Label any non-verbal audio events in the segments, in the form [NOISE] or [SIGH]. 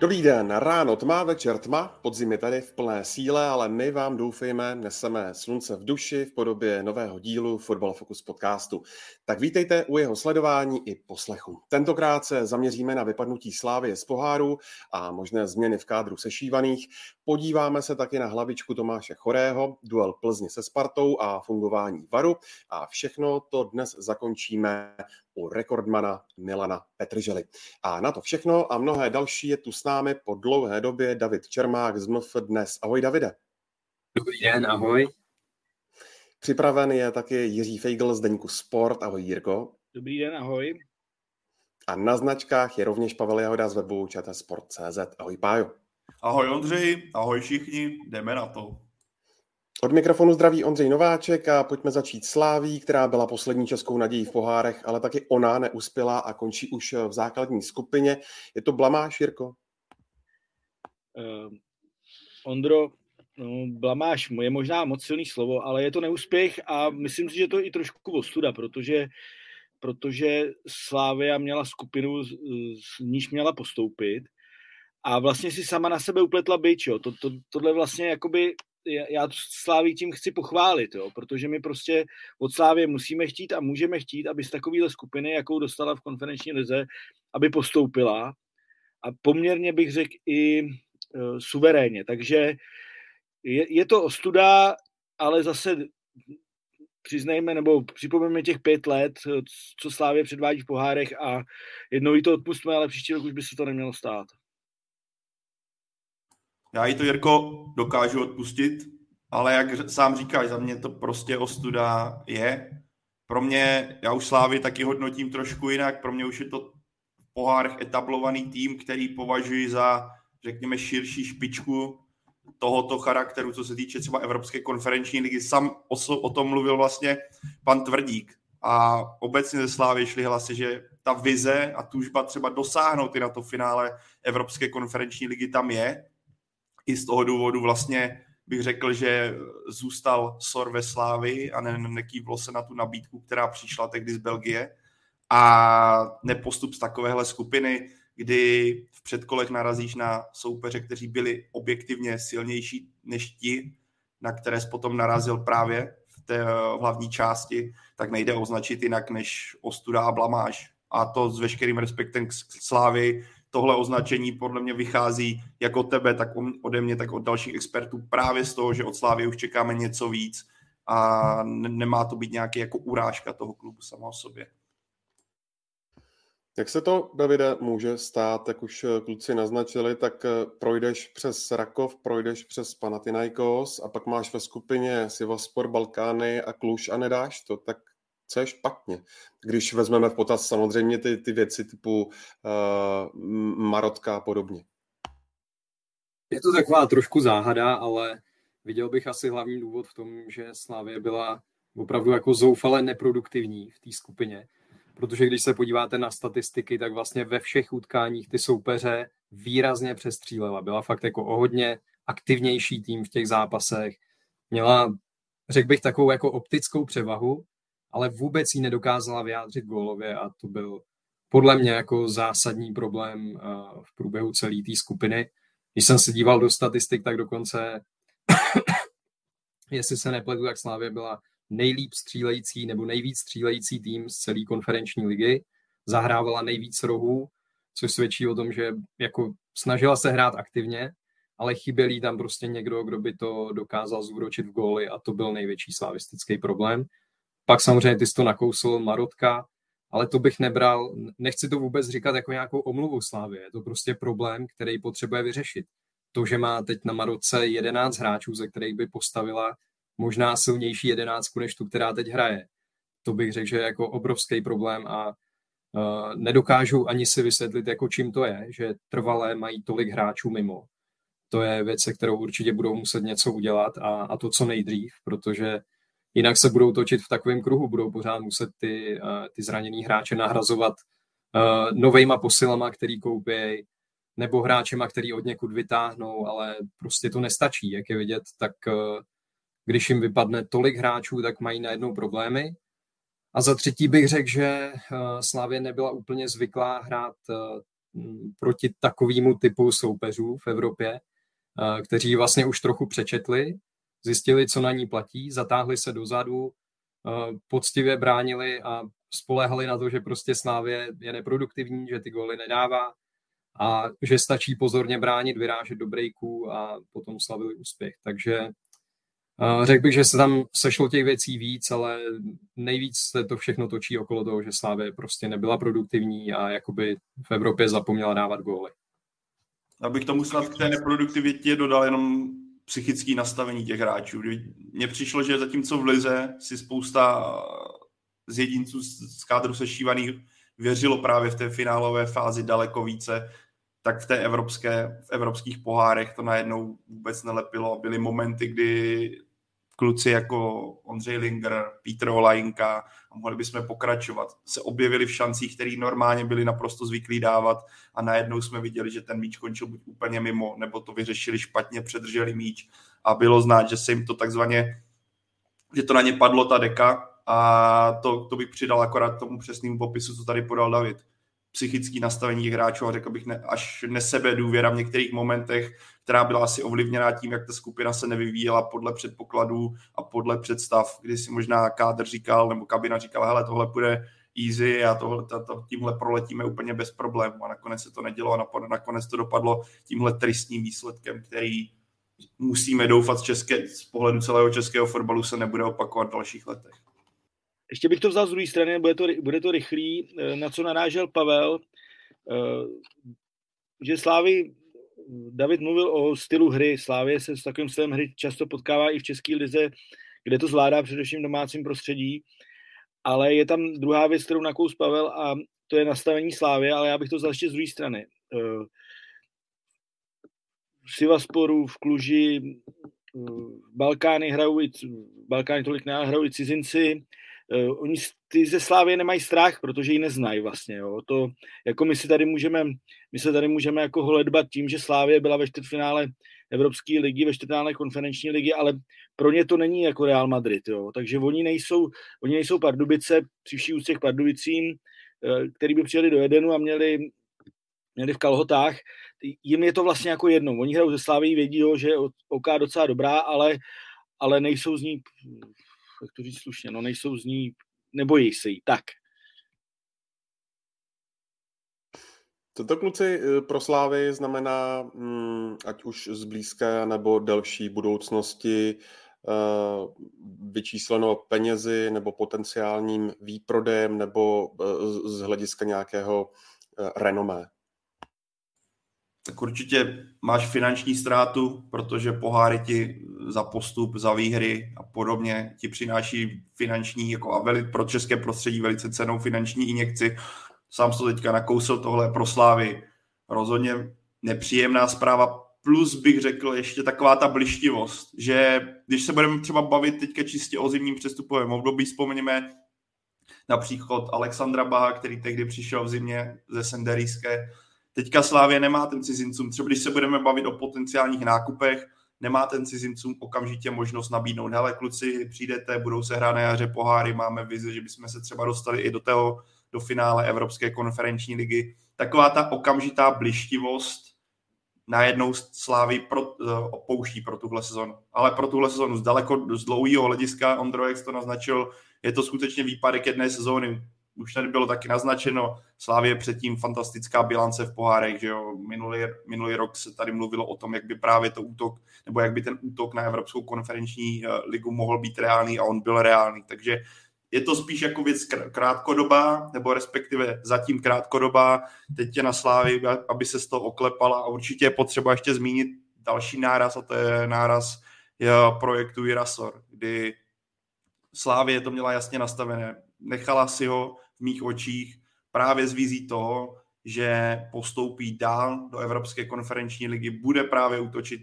Dobrý den, ráno tma, večer tma, podzim je tady v plné síle, ale my vám doufejme, neseme slunce v duši v podobě nového dílu Football Focus podcastu. Tak vítejte u jeho sledování i poslechu. Tentokrát se zaměříme na vypadnutí Slávy z poháru a možné změny v kádru sešívaných. Podíváme se taky na hlavičku Tomáše Chorého, duel Plzně se Spartou a fungování Varu a všechno to dnes zakončíme u rekordmana Milana Petržely. A na to všechno a mnohé další je tu s námi po dlouhé době David Čermák z MF dnes. Ahoj Davide. Dobrý den, ahoj. Připraven je taky Jiří Feigl z Deníku Sport. Ahoj Jirko. Dobrý den, ahoj. A na značkách je rovněž Pavel Jahoda z webu čtsport.cz. Ahoj Pájo. Ahoj Ondřej, ahoj všichni, jdeme na to. Od mikrofonu zdraví Ondřej Nováček a pojďme začít Sláví, která byla poslední českou nadějí v pohárech, ale taky ona neuspěla a končí už v základní skupině. Je to blamáš, Jirko? Uh, Ondro, no, blamáš je možná moc silný slovo, ale je to neúspěch a myslím si, že to je i trošku ostuda, protože protože Slávia měla skupinu, z níž měla postoupit a vlastně si sama na sebe upletla byč, jo. To, to, tohle vlastně jakoby já Slávy tím chci pochválit, jo, protože my prostě od Slávy musíme chtít a můžeme chtít, aby z takovéhle skupiny, jakou dostala v konferenční lize, aby postoupila a poměrně bych řekl i uh, suverénně. Takže je, je to ostuda, ale zase přiznejme, nebo připomeňme těch pět let, co Slávě předvádí v pohárech a jednou jí to odpustíme, ale příští rok už by se to nemělo stát. Já jí to, Jirko, dokážu odpustit, ale jak sám říkáš, za mě to prostě ostuda je. Pro mě, já už Slávy taky hodnotím trošku jinak, pro mě už je to v pohárech etablovaný tým, který považuji za, řekněme, širší špičku tohoto charakteru, co se týče třeba Evropské konferenční ligy. Sam o, o tom mluvil vlastně pan Tvrdík. A obecně ze Slávy šly hlasy, že ta vize a tužba třeba dosáhnout i na to finále Evropské konferenční ligy tam je i z toho důvodu vlastně bych řekl, že zůstal Sor ve Slávy a ne, nekývlo se na tu nabídku, která přišla tehdy z Belgie a nepostup z takovéhle skupiny, kdy v předkolech narazíš na soupeře, kteří byli objektivně silnější než ti, na které potom narazil právě v té hlavní části, tak nejde označit jinak než ostuda a blamáž. A to s veškerým respektem k Slávy, tohle označení podle mě vychází jak od tebe, tak ode mě, tak od dalších expertů právě z toho, že od Slávy už čekáme něco víc a nemá to být nějaký jako urážka toho klubu sama o sobě. Jak se to, Davide, může stát, jak už eh, kluci naznačili, tak eh, projdeš přes Rakov, projdeš přes Panathinaikos a pak máš ve skupině Sivaspor, Balkány a Kluž a nedáš to, tak co je špatně. Když vezmeme v potaz samozřejmě ty, ty věci typu uh, Marotka a podobně. Je to taková trošku záhada, ale viděl bych asi hlavní důvod v tom, že Slávě byla opravdu jako zoufale neproduktivní v té skupině. Protože když se podíváte na statistiky, tak vlastně ve všech utkáních ty soupeře výrazně přestřílela. Byla fakt jako o hodně aktivnější tým v těch zápasech. Měla, řekl bych, takovou jako optickou převahu, ale vůbec ji nedokázala vyjádřit gólově a to byl podle mě jako zásadní problém eh, v průběhu celé té skupiny. Když jsem se díval do statistik, tak dokonce, [COUGHS] jestli se nepletu, tak Slávě byla nejlíp střílející nebo nejvíc střílející tým z celé konferenční ligy. Zahrávala nejvíc rohů, což svědčí o tom, že jako snažila se hrát aktivně, ale chyběl tam prostě někdo, kdo by to dokázal zúročit v góly a to byl největší slavistický problém. Pak samozřejmě ty jsi to nakousl Marotka, ale to bych nebral, nechci to vůbec říkat jako nějakou omluvu Slávě, je to prostě problém, který potřebuje vyřešit. To, že má teď na Maroce 11 hráčů, ze kterých by postavila možná silnější jedenáctku, než tu, která teď hraje, to bych řekl, že je jako obrovský problém a uh, nedokážu ani si vysvětlit, jako čím to je, že trvalé mají tolik hráčů mimo. to je věc, se kterou určitě budou muset něco udělat a, a to co nejdřív, protože jinak se budou točit v takovém kruhu, budou pořád muset ty, uh, ty zraněný hráče nahrazovat uh, novejma posilama, který koupí, nebo hráčema, který od někud vytáhnou, ale prostě to nestačí, jak je vidět, tak uh, když jim vypadne tolik hráčů, tak mají najednou problémy. A za třetí bych řekl, že Slávě nebyla úplně zvyklá hrát proti takovému typu soupeřů v Evropě, kteří vlastně už trochu přečetli, zjistili, co na ní platí, zatáhli se dozadu, poctivě bránili a spolehali na to, že prostě Slávě je neproduktivní, že ty góly nedává a že stačí pozorně bránit, vyrážet do breaků a potom slavili úspěch. Takže řekl bych, že se tam sešlo těch věcí víc, ale nejvíc se to všechno točí okolo toho, že Slávě prostě nebyla produktivní a jakoby v Evropě zapomněla dávat góly. Abych tomu snad k té neproduktivitě dodal jenom psychické nastavení těch hráčů. Mně přišlo, že zatímco v Lize si spousta z jedinců z kádru sešívaných věřilo právě v té finálové fázi daleko více, tak v té evropské, v evropských pohárech to najednou vůbec nelepilo. Byly momenty, kdy kluci jako Ondřej Linger, Petr Olajinka, a mohli bychom pokračovat, se objevili v šancích, které normálně byli naprosto zvyklí dávat a najednou jsme viděli, že ten míč končil buď úplně mimo, nebo to vyřešili špatně, předrželi míč. A bylo znát, že se jim to takzvaně, že to na ně padlo ta deka. A to, to bych přidal akorát tomu přesnému popisu, co tady podal David psychické nastavení těch hráčů a řekl bych ne, až nesebe důvěra v některých momentech, která byla asi ovlivněná tím, jak ta skupina se nevyvíjela podle předpokladů a podle představ, kdy si možná kádr říkal, nebo kabina říkala, hele, tohle bude easy a tohle, to, to, tímhle proletíme úplně bez problémů a nakonec se to nedělo a nakonec to dopadlo tímhle tristním výsledkem, který musíme doufat z, české, z pohledu celého českého fotbalu se nebude opakovat v dalších letech. Ještě bych to vzal z druhé strany, bude to, bude to rychlý, eh, na co narážel Pavel, eh, že Slávy, David mluvil o stylu hry, Slávě se s takovým stylem hry často potkává i v České lize, kde to zvládá především v domácím prostředí, ale je tam druhá věc, kterou nakous Pavel a to je nastavení Slávě, ale já bych to vzal ještě z druhé strany. Eh, v Sivasporu, v Kluži, Balkány hrajou i, Balkány tolik nehrajou i cizinci, uh, oni ty ze Slávy nemají strach, protože ji neznají vlastně. Jo. To, jako my si tady můžeme, my se tady můžeme jako holedbat tím, že Slávě byla ve čtvrtfinále Evropské ligy, ve čtvrtfinále konferenční ligy, ale pro ně to není jako Real Madrid. Jo. Takže oni nejsou, oni nejsou Pardubice, při vší úctě Pardubicím, uh, který by přijeli do Edenu a měli, měli v kalhotách, jim je to vlastně jako jedno. Oni hrajou ze Slávy, vědí, jo, že OK docela dobrá, ale, ale nejsou z ní jak to říct slušně, no nejsou z ní, nebojí se jí, tak. to kluci eh, pro Slávy znamená, mm, ať už z blízké nebo delší budoucnosti, eh, vyčísleno penězi nebo potenciálním výprodejem nebo eh, z hlediska nějakého renomé? Tak určitě máš finanční ztrátu, protože poháry ti za postup, za výhry a podobně ti přináší finanční, jako a veli, pro české prostředí velice cenou finanční injekci. Sám to teďka nakousil tohle pro Slávy. Rozhodně nepříjemná zpráva, plus bych řekl ještě taková ta blištivost, že když se budeme třeba bavit teďka čistě o zimním přestupovém období, vzpomeňme například Alexandra Baha, který tehdy přišel v zimě ze Senderijské, Teďka Slávě nemá ten cizincům, třeba když se budeme bavit o potenciálních nákupech, nemá ten cizincům okamžitě možnost nabídnout, hele kluci, přijdete, budou se hrát na jaře poháry, máme vizi, že bychom se třeba dostali i do toho, do finále Evropské konferenční ligy. Taková ta okamžitá blištivost najednou Slávy pro, uh, opouští pro tuhle sezonu. Ale pro tuhle sezonu z daleko z dlouhého hlediska, Ondrojek to naznačil, je to skutečně výpadek jedné sezóny už tady bylo taky naznačeno, Slávě předtím fantastická bilance v pohárech, že jo, minulý, minulý rok se tady mluvilo o tom, jak by právě to útok, nebo jak by ten útok na Evropskou konferenční eh, ligu mohl být reálný a on byl reálný, takže je to spíš jako věc krátkodobá, nebo respektive zatím krátkodobá, teď je na Slávy, aby se z toho oklepala. A určitě je potřeba ještě zmínit další náraz a to je náraz projektu Irasor, kdy Slávě to měla jasně nastavené nechala si ho v mých očích právě z vizí toho, že postoupí dál do Evropské konferenční ligy, bude právě útočit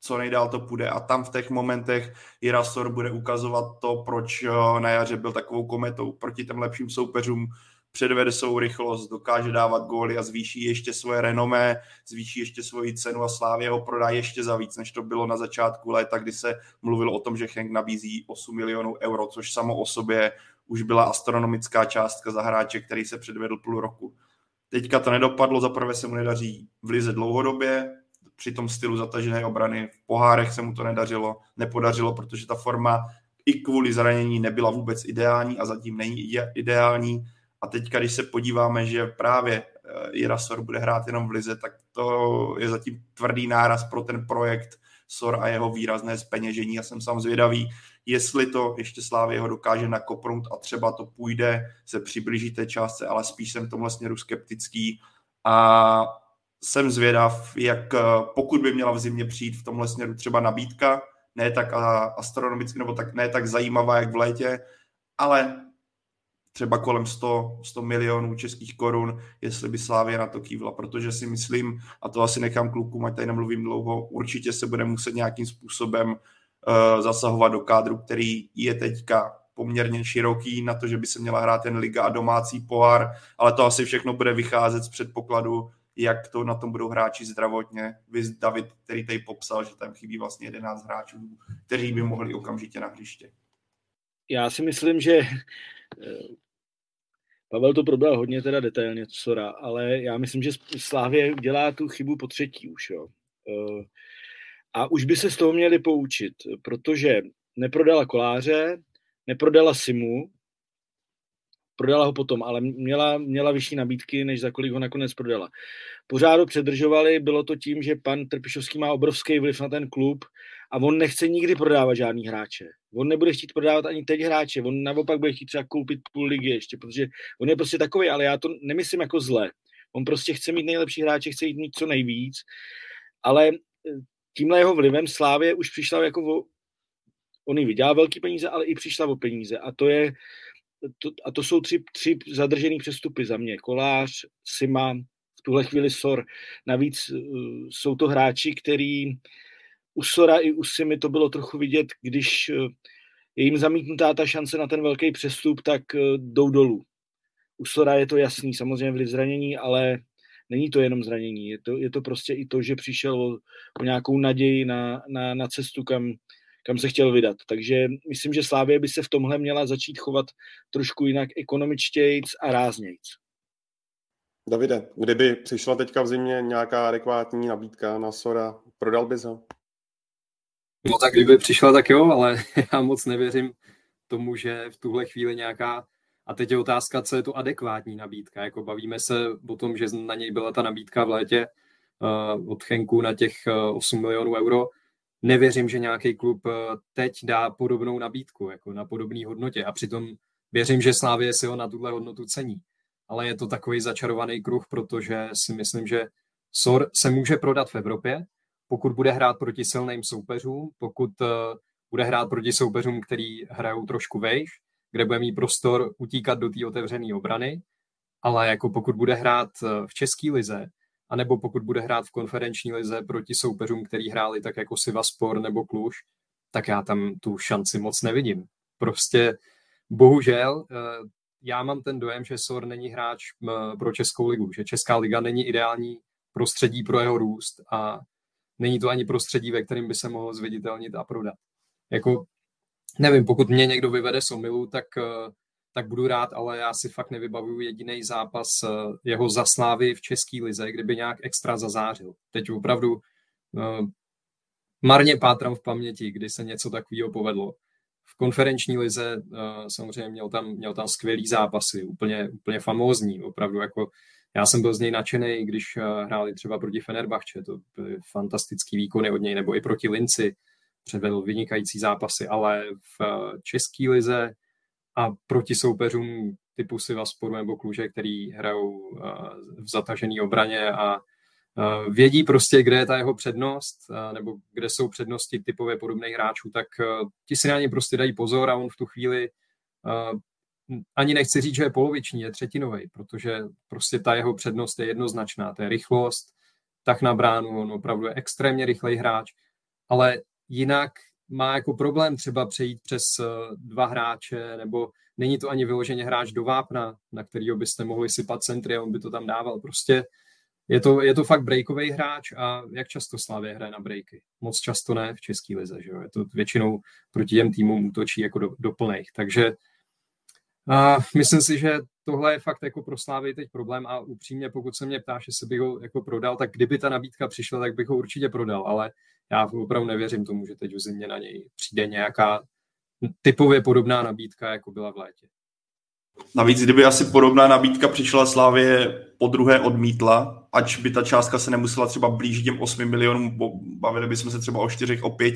co nejdál to půjde. A tam v těch momentech Jirasor bude ukazovat to, proč na jaře byl takovou kometou proti těm lepším soupeřům, předvede svou rychlost, dokáže dávat góly a zvýší ještě svoje renomé, zvýší ještě svoji cenu a Slávě ho prodá ještě za víc, než to bylo na začátku léta, kdy se mluvilo o tom, že Henk nabízí 8 milionů euro, což samo o sobě už byla astronomická částka za hráče, který se předvedl půl roku. Teďka to nedopadlo, zaprvé se mu nedaří v lize dlouhodobě, při tom stylu zatažené obrany. V pohárech se mu to nedařilo, nepodařilo, protože ta forma i kvůli zranění nebyla vůbec ideální a zatím není ideální. A teďka, když se podíváme, že právě eh, Jirasor bude hrát jenom v Lize, tak to je zatím tvrdý náraz pro ten projekt Sor a jeho výrazné zpeněžení. Já jsem sám zvědavý, jestli to ještě Slávě ho dokáže nakopnout a třeba to půjde se přiblížit té částce, ale spíš jsem v tomhle směru skeptický. A jsem zvědav, jak eh, pokud by měla v zimě přijít v tomhle směru třeba nabídka, ne tak astronomicky nebo tak ne tak zajímavá, jak v létě, ale třeba kolem 100, 100 milionů českých korun, jestli by Slávě na to kývla, protože si myslím, a to asi nechám klukům, ať tady nemluvím dlouho, určitě se bude muset nějakým způsobem zasahovat do kádru, který je teďka poměrně široký na to, že by se měla hrát ten liga a domácí pohár, ale to asi všechno bude vycházet z předpokladu, jak to na tom budou hráči zdravotně. Vy David, který tady popsal, že tam chybí vlastně 11 hráčů, kteří by mohli okamžitě na hřiště. Já si myslím, že Pavel to probral hodně teda detailně, Sora, ale já myslím, že Slávě dělá tu chybu po třetí už, jo. A už by se z toho měli poučit, protože neprodala koláře, neprodala Simu, prodala ho potom, ale měla, měla vyšší nabídky, než za kolik ho nakonec prodala. Pořád ho předržovali, bylo to tím, že pan Trpišovský má obrovský vliv na ten klub a on nechce nikdy prodávat žádný hráče. On nebude chtít prodávat ani teď hráče, on naopak bude chtít třeba koupit půl ligy ještě, protože on je prostě takový, ale já to nemyslím jako zle. On prostě chce mít nejlepší hráče, chce jít mít co nejvíc, ale eh, tímhle jeho vlivem Slávě už přišla jako o, on ji vydělal velký peníze, ale i přišla o peníze a to je to, a to jsou tři, tři zadržený přestupy za mě. Kolář, Sima, v tuhle chvíli Sor. Navíc uh, jsou to hráči, který u Sora i u Simy to bylo trochu vidět, když uh, je jim zamítnutá ta šance na ten velký přestup, tak uh, jdou dolů. U Sora je to jasný, samozřejmě vliv zranění, ale není to jenom zranění. Je to, je to prostě i to, že přišel o, o nějakou naději na, na, na cestu, kam, kam se chtěl vydat. Takže myslím, že Slávě by se v tomhle měla začít chovat trošku jinak ekonomičtějc a ráznějc. Davide, kdyby přišla teďka v zimě nějaká adekvátní nabídka na Sora, prodal bys ho? No tak kdyby přišla, tak jo, ale [LAUGHS] já moc nevěřím tomu, že v tuhle chvíli nějaká a teď je otázka, co je to adekvátní nabídka. Jako bavíme se o tom, že na něj byla ta nabídka v létě uh, od Chenku na těch uh, 8 milionů euro. Nevěřím, že nějaký klub uh, teď dá podobnou nabídku, jako na podobné hodnotě. A přitom věřím, že Slávě si ho na tuhle hodnotu cení ale je to takový začarovaný kruh, protože si myslím, že SOR se může prodat v Evropě, pokud bude hrát proti silným soupeřům, pokud uh, bude hrát proti soupeřům, který hrajou trošku vejš, kde bude mít prostor utíkat do té otevřené obrany, ale jako pokud bude hrát eh, v české lize, anebo pokud bude hrát v konferenční lize proti soupeřům, který hráli tak jako Sivaspor nebo Kluž, tak já tam tu šanci moc nevidím. Prostě bohužel eh, já mám ten dojem, že Sor není hráč pro Českou ligu, že Česká liga není ideální prostředí pro jeho růst a není to ani prostředí, ve kterém by se mohl zviditelnit a prodat. Jako, nevím, pokud mě někdo vyvede z omilu, tak, eh, tak budu rád, ale já si fakt nevybavuju jediný zápas eh, jeho zaslávy v České lize, kdyby nějak extra zazářil. Teď opravdu uh, marně pátrám v paměti, kdy se něco takového povedlo v konferenční lize samozřejmě měl tam, měl tam skvělý zápasy, úplně, úplně famózní, opravdu jako já jsem byl z něj nadšený, když hráli třeba proti Fenerbahče, to byly fantastický výkony od něj, nebo i proti Linci, předvedl vynikající zápasy, ale v uh, české lize a proti soupeřům typu Sivasporu nebo Kluže, který hrajou uh, v zatažené obraně a Eh, vědí prostě, kde je ta jeho přednost, eh, nebo kde jsou přednosti typově podobných hráčů, tak eh, ti si na ně prostě dají pozor a on v tu chvíli ani nechci říct, že je poloviční, je třetinový, protože prostě ta jeho přednost je jednoznačná, to je rychlost, tak na bránu, on opravdu je extrémně rychlej hráč, ale jinak má jako problém třeba přejít přes eh, dva hráče, nebo není to ani vyloženě hráč do vápna, na kterého byste mohli sypat centry a on by to tam dával. Prostě je to, je to fakt breakový hráč a jak často Slávě hraje na breaky? Moc často ne v české lize, že jo? Je to většinou proti těm týmům útočí jako do, do. Takže a myslím si, že tohle je fakt jako pro Slávy teď problém a upřímně, pokud se mě ptáš, jestli bych ho jako prodal, tak kdyby ta nabídka přišla, tak bych ho určitě prodal, ale já opravdu nevěřím tomu, že teď v zimě na něj přijde nějaká typově podobná nabídka, jako byla v létě. Navíc, kdyby asi podobná nabídka přišla Slávě po druhé odmítla, ač by ta částka se nemusela třeba blížit těm 8 milionům, bavili bychom se třeba o 4, o 5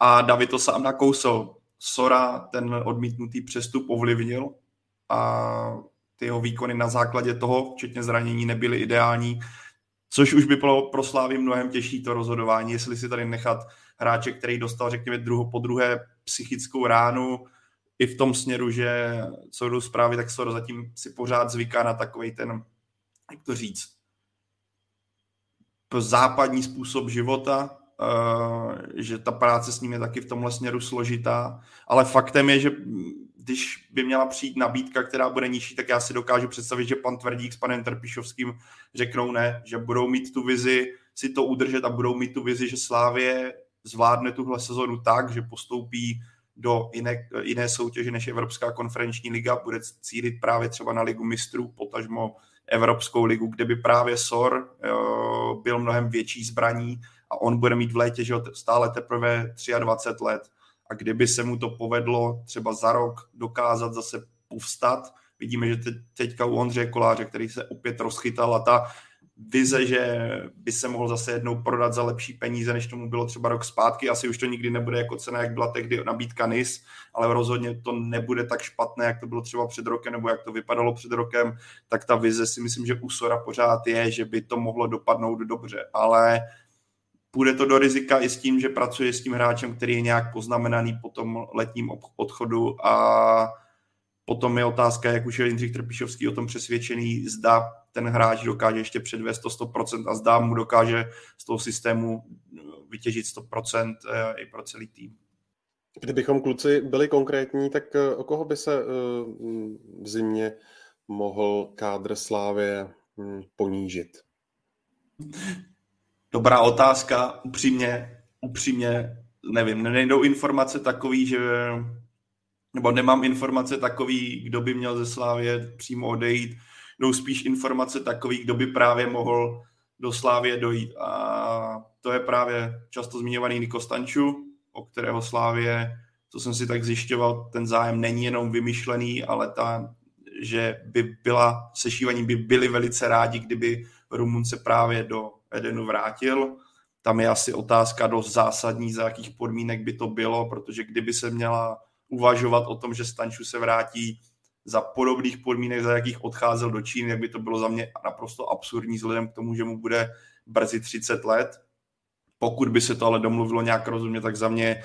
a David to sám nakousl. Sora ten odmítnutý přestup ovlivnil a ty jeho výkony na základě toho, včetně zranění, nebyly ideální, což už by bylo pro Slávy mnohem těžší to rozhodování, jestli si tady nechat hráče, který dostal, řekněme, druho po druhé psychickou ránu, i v tom směru, že co jdou zprávy, tak Sora zatím si pořád zvyká na takový ten, jak to říct, západní způsob života, eh, že ta práce s ním je taky v tomhle směru složitá, ale faktem je, že když by měla přijít nabídka, která bude nižší, tak já si dokážu představit, že pan Tvrdík s panem Trpišovským řeknou ne, že budou mít tu vizi si to udržet a budou mít tu vizi, že Slávě zvládne tuhle sezonu tak, že postoupí do jiné, jiné soutěže než Evropská konferenční liga, bude cílit právě třeba na ligu mistrů, potažmo Evropskou ligu, kde by právě SOR uh, byl mnohem větší zbraní a on bude mít v létě že stále teprve 23 let a kdyby se mu to povedlo třeba za rok dokázat zase povstat, vidíme, že teď, teďka u Ondřeje Koláře, který se opět rozchytal a ta vize, že by se mohl zase jednou prodat za lepší peníze, než tomu bylo třeba rok zpátky. Asi už to nikdy nebude jako cena, jak byla tehdy nabídka NIS, ale rozhodně to nebude tak špatné, jak to bylo třeba před rokem, nebo jak to vypadalo před rokem, tak ta vize si myslím, že u Sora pořád je, že by to mohlo dopadnout dobře, ale půjde to do rizika i s tím, že pracuje s tím hráčem, který je nějak poznamenaný po tom letním odchodu a potom je otázka, jak už je Jindřich Trpišovský o tom přesvědčený, zda ten hráč dokáže ještě předvést to 100% a zdá mu dokáže z toho systému eh, vytěžit 100% eh, i pro celý tým. Kdybychom kluci byli konkrétní, tak eh, o koho by se v zimě mohl kádr Slávě hm, ponížit? Dobrá otázka, upřímně, upřímně nevím, nejdou informace takový, že nebo nemám informace takový, kdo by měl ze Slávě přímo odejít jdou spíš informace takový, kdo by právě mohl do Slávě dojít. A to je právě často zmiňovaný Niko Stanču, o kterého Slávě, co jsem si tak zjišťoval, ten zájem není jenom vymyšlený, ale ta, že by byla, sešívaní by byli velice rádi, kdyby Rumun se právě do Edenu vrátil. Tam je asi otázka dost zásadní, za jakých podmínek by to bylo, protože kdyby se měla uvažovat o tom, že Stanču se vrátí za podobných podmínek, za jakých odcházel do Číny, jak by to bylo za mě naprosto absurdní vzhledem k tomu, že mu bude brzy 30 let. Pokud by se to ale domluvilo nějak rozumně, tak za mě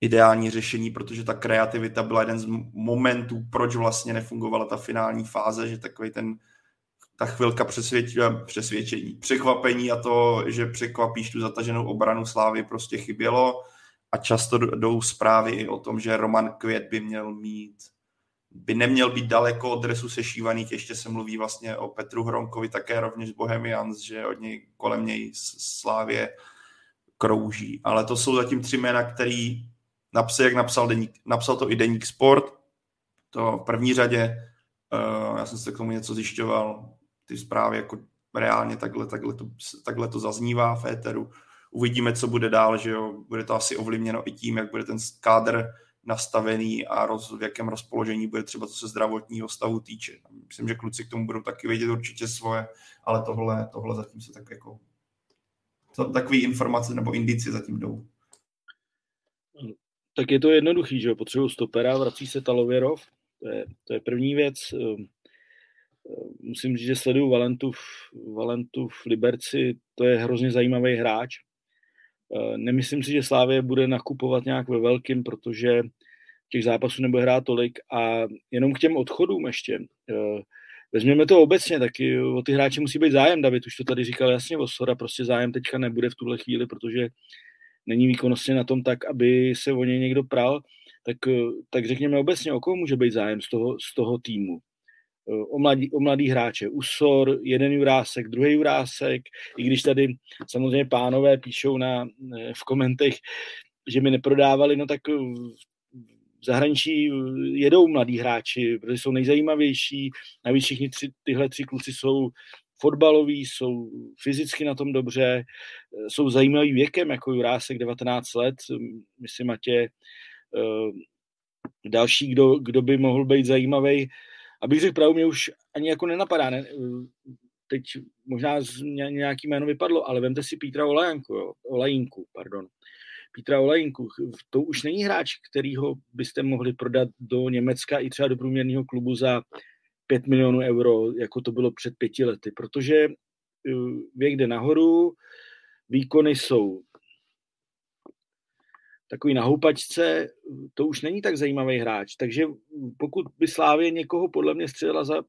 ideální řešení, protože ta kreativita byla jeden z momentů, proč vlastně nefungovala ta finální fáze, že takový ten ta chvilka přesvědč, přesvědčení, překvapení a to, že překvapíš tu zataženou obranu Slávy prostě chybělo a často jdou zprávy i o tom, že Roman Květ by měl mít by neměl být daleko od dresu sešívaných. Ještě se mluví vlastně o Petru Hronkovi, také rovněž Bohemians, že od něj kolem něj Slávě krouží. Ale to jsou zatím tři jména, který napsal, jak napsal, deník, napsal to i Deník Sport. To v první řadě, uh, já jsem se k tomu něco zjišťoval, ty zprávy jako reálně takhle, takhle, to, takhle to zaznívá v éteru. Uvidíme, co bude dál, že jo, bude to asi ovlivněno i tím, jak bude ten kádr nastavený a roz, v jakém rozpoložení bude třeba co se zdravotního stavu týče. Myslím, že kluci k tomu budou taky vědět určitě svoje, ale tohle, tohle zatím se tak jako takové informace nebo indicie zatím jdou. Tak je to jednoduchý, že potřebují stopera, vrací se Talověrov, to je, to je první věc. Musím říct, že sleduju Valentu, Valentu v Liberci, to je hrozně zajímavý hráč. Ehm, nemyslím si, že Slávě bude nakupovat nějak ve velkým, protože těch zápasů nebude hrát tolik a jenom k těm odchodům ještě. Eh, vezměme to obecně, taky o ty hráče musí být zájem, David už to tady říkal jasně, Osora prostě zájem teďka nebude v tuhle chvíli, protože není výkonnostně na tom tak, aby se o něj někdo pral, tak, eh, tak řekněme obecně, o koho může být zájem z toho, z toho týmu. Eh, o mladý, o mladý hráče. Usor, jeden Jurásek, druhý Jurásek, i když tady samozřejmě pánové píšou na, v komentech, že mi neprodávali, no tak v zahraničí jedou mladí hráči, protože jsou nejzajímavější. Navíc všichni tři, tyhle tři kluci jsou fotbaloví, jsou fyzicky na tom dobře, jsou zajímavý věkem, jako Jurásek 19 let, myslím Matě, eh, další, kdo, kdo by mohl být zajímavý. Abych řekl pravdu, mě už ani jako nenapadá. Ne? Teď možná nějaký jméno vypadlo, ale vemte si Pítra Olajinku, jo? Olajinku, pardon. Petra Olajinku. To už není hráč, kterýho byste mohli prodat do Německa i třeba do průměrného klubu za 5 milionů euro, jako to bylo před pěti lety, protože eh, věk jde nahoru, výkony jsou takový na houpačce, to už není tak zajímavý hráč. Takže pokud by Slávě někoho podle mě střelila za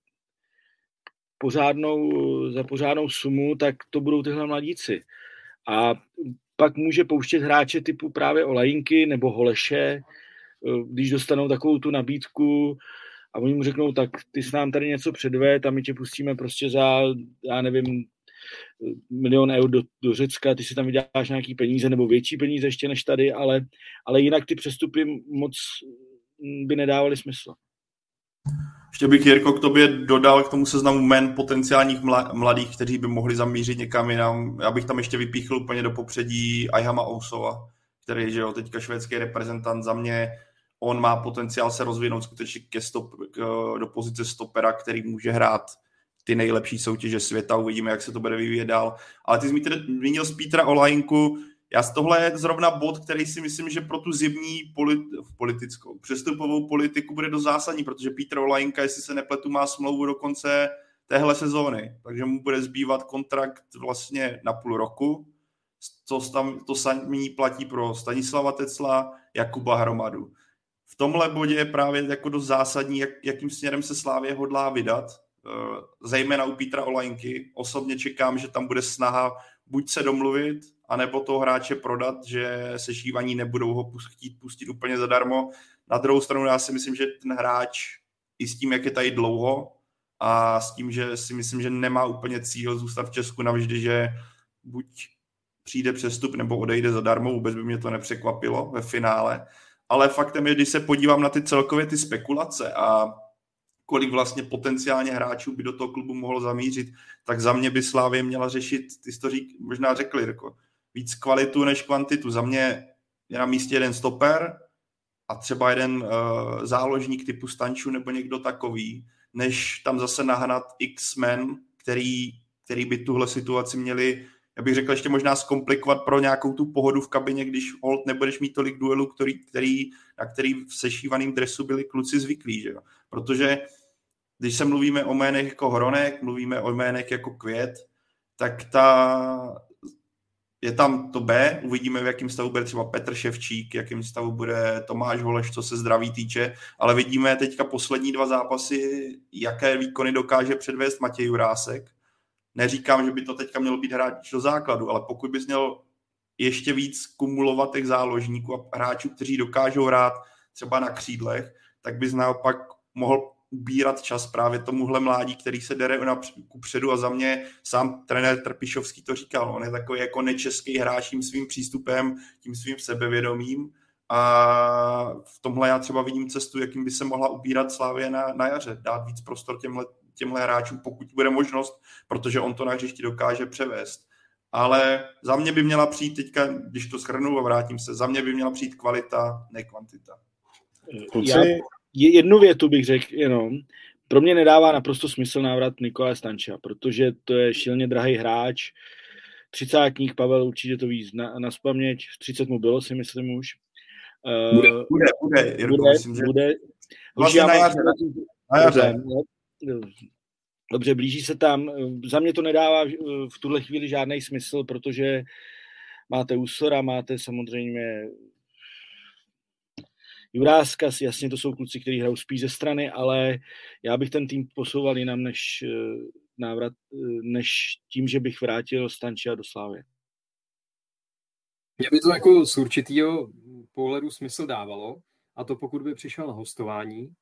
pořádnou, za pořádnou sumu, tak to budou tyhle mladíci. A pak může pouštět hráče typu právě Olajinky nebo Holeše, když dostanou takovou tu nabídku a oni mu řeknou, tak ty s nám tady něco předved a my tě pustíme prostě za, já nevím, milion eur do, do Řecka, ty si tam vyděláš nějaký peníze nebo větší peníze ještě než tady, ale, ale jinak ty přestupy moc by nedávaly smysl. Ještě bych, Jirko, k tobě dodal k tomu seznamu men potenciálních mladých, kteří by mohli zamířit někam jinam. Já bych tam ještě vypíchl úplně do popředí Ayhama Ousova, který je teďka švédský reprezentant za mě. On má potenciál se rozvinout skutečně ke stop, k, do pozice stopera, který může hrát ty nejlepší soutěže světa. Uvidíme, jak se to bude vyvíjet dál. Ale ty jsi zmínil z Petra Olajinku, já z tohle je zrovna bod, který si myslím, že pro tu zimní polit, politickou, přestupovou politiku bude do zásadní, protože Petr Olajinka, jestli se nepletu, má smlouvu do konce téhle sezóny, takže mu bude zbývat kontrakt vlastně na půl roku. To, tam, to samý platí pro Stanislava Tecla, Jakuba Hromadu. V tomhle bodě je právě jako do zásadní, jak, jakým směrem se Slávě hodlá vydat, zejména u Petra Olajinky. Osobně čekám, že tam bude snaha buď se domluvit, anebo toho hráče prodat, že sešívaní nebudou ho chtít pustit úplně zadarmo. Na druhou stranu já si myslím, že ten hráč i s tím, jak je tady dlouho a s tím, že si myslím, že nemá úplně cíl zůstat v Česku navždy, že buď přijde přestup nebo odejde zadarmo, vůbec by mě to nepřekvapilo ve finále. Ale faktem je, když se podívám na ty celkově ty spekulace a kolik vlastně potenciálně hráčů by do toho klubu mohlo zamířit, tak za mě by Slávě měla řešit, ty jsi to řík, možná řekli, jako víc kvalitu než kvantitu. Za mě je na místě jeden stoper a třeba jeden uh, záložník typu Stanču nebo někdo takový, než tam zase nahnat X-Men, který, který by tuhle situaci měli já bych řekl, ještě možná zkomplikovat pro nějakou tu pohodu v kabině, když hold nebudeš mít tolik duelů, který, který, na který v sešívaném dresu byli kluci zvyklí. Že jo? Protože když se mluvíme o jménech jako Hronek, mluvíme o jménech jako Květ, tak ta, je tam to B, uvidíme, v jakém stavu bude třeba Petr Ševčík, v jakém stavu bude Tomáš Holeš, co se zdraví týče, ale vidíme teďka poslední dva zápasy, jaké výkony dokáže předvést Matěj Jurásek. Neříkám, že by to teďka mělo být hráč do základu, ale pokud bys měl ještě víc kumulovat těch záložníků a hráčů, kteří dokážou hrát třeba na křídlech, tak bys naopak mohl ubírat čas právě tomuhle mládí, který se dere na předu a za mě sám trenér Trpišovský to říkal, on je takový jako nečeský hráč tím svým přístupem, tím svým sebevědomím a v tomhle já třeba vidím cestu, jakým by se mohla ubírat Slávě na, na jaře, dát víc prostor těmhle, těmhle hráčům, pokud bude možnost, protože on to na hřišti dokáže převést. Ale za mě by měla přijít teďka, když to schrnu a vrátím se, za mě by měla přijít kvalita, ne kvantita. Já, jednu větu bych řekl jenom. Pro mě nedává naprosto smysl návrat Nikola Stanča, protože to je šilně drahý hráč, třicátník, Pavel určitě to ví na, na spaměť, 30 mu bylo, si myslím už. Bude, uh, bude, bude, Jirko, bude, myslím, že... bude. Vlastně na jaře, na jaře. Dobře, blíží se tam. Za mě to nedává v tuhle chvíli žádný smysl, protože máte Usora, máte samozřejmě Juráska, jasně to jsou kluci, kteří hrajou spíš ze strany, ale já bych ten tým posouval jinam než návrat, než tím, že bych vrátil Stančia do Slávy. Mě by to jako z určitého pohledu smysl dávalo, a to pokud by přišel na hostování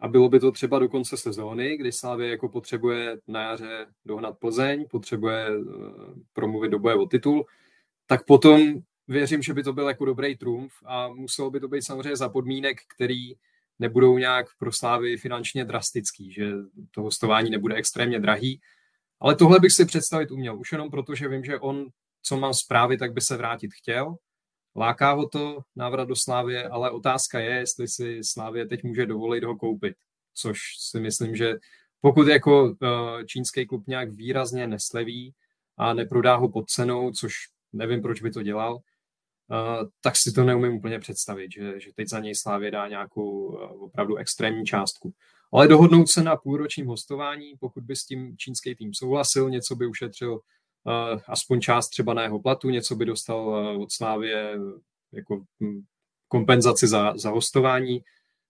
a bylo by to třeba do konce sezóny, kdy Slávě jako potřebuje na jaře dohnat Plzeň, potřebuje eh, promluvit do boje o titul, tak potom věřím, že by to byl jako dobrý trumf a muselo by to být samozřejmě za podmínek, který nebudou nějak pro Slávy finančně drastický, že to hostování nebude extrémně drahý. Ale tohle bych si představit uměl, už jenom proto, že vím, že on, co mám zprávy, tak by se vrátit chtěl. Láká ho to návrat do Slávě, ale otázka je, jestli si Slávě teď může dovolit ho koupit, což si myslím, že pokud jako eh, čínský klub nějak výrazně nesleví a neprodá ho pod cenou, což nevím, proč by to dělal, tak si to neumím úplně představit, že, že teď za něj Slávě dá nějakou opravdu extrémní částku. Ale dohodnout se na půlročním hostování, pokud by s tím čínský tým souhlasil, něco by ušetřil aspoň část třeba na jeho platu, něco by dostal od Slávě jako hm, kompenzaci za, za hostování.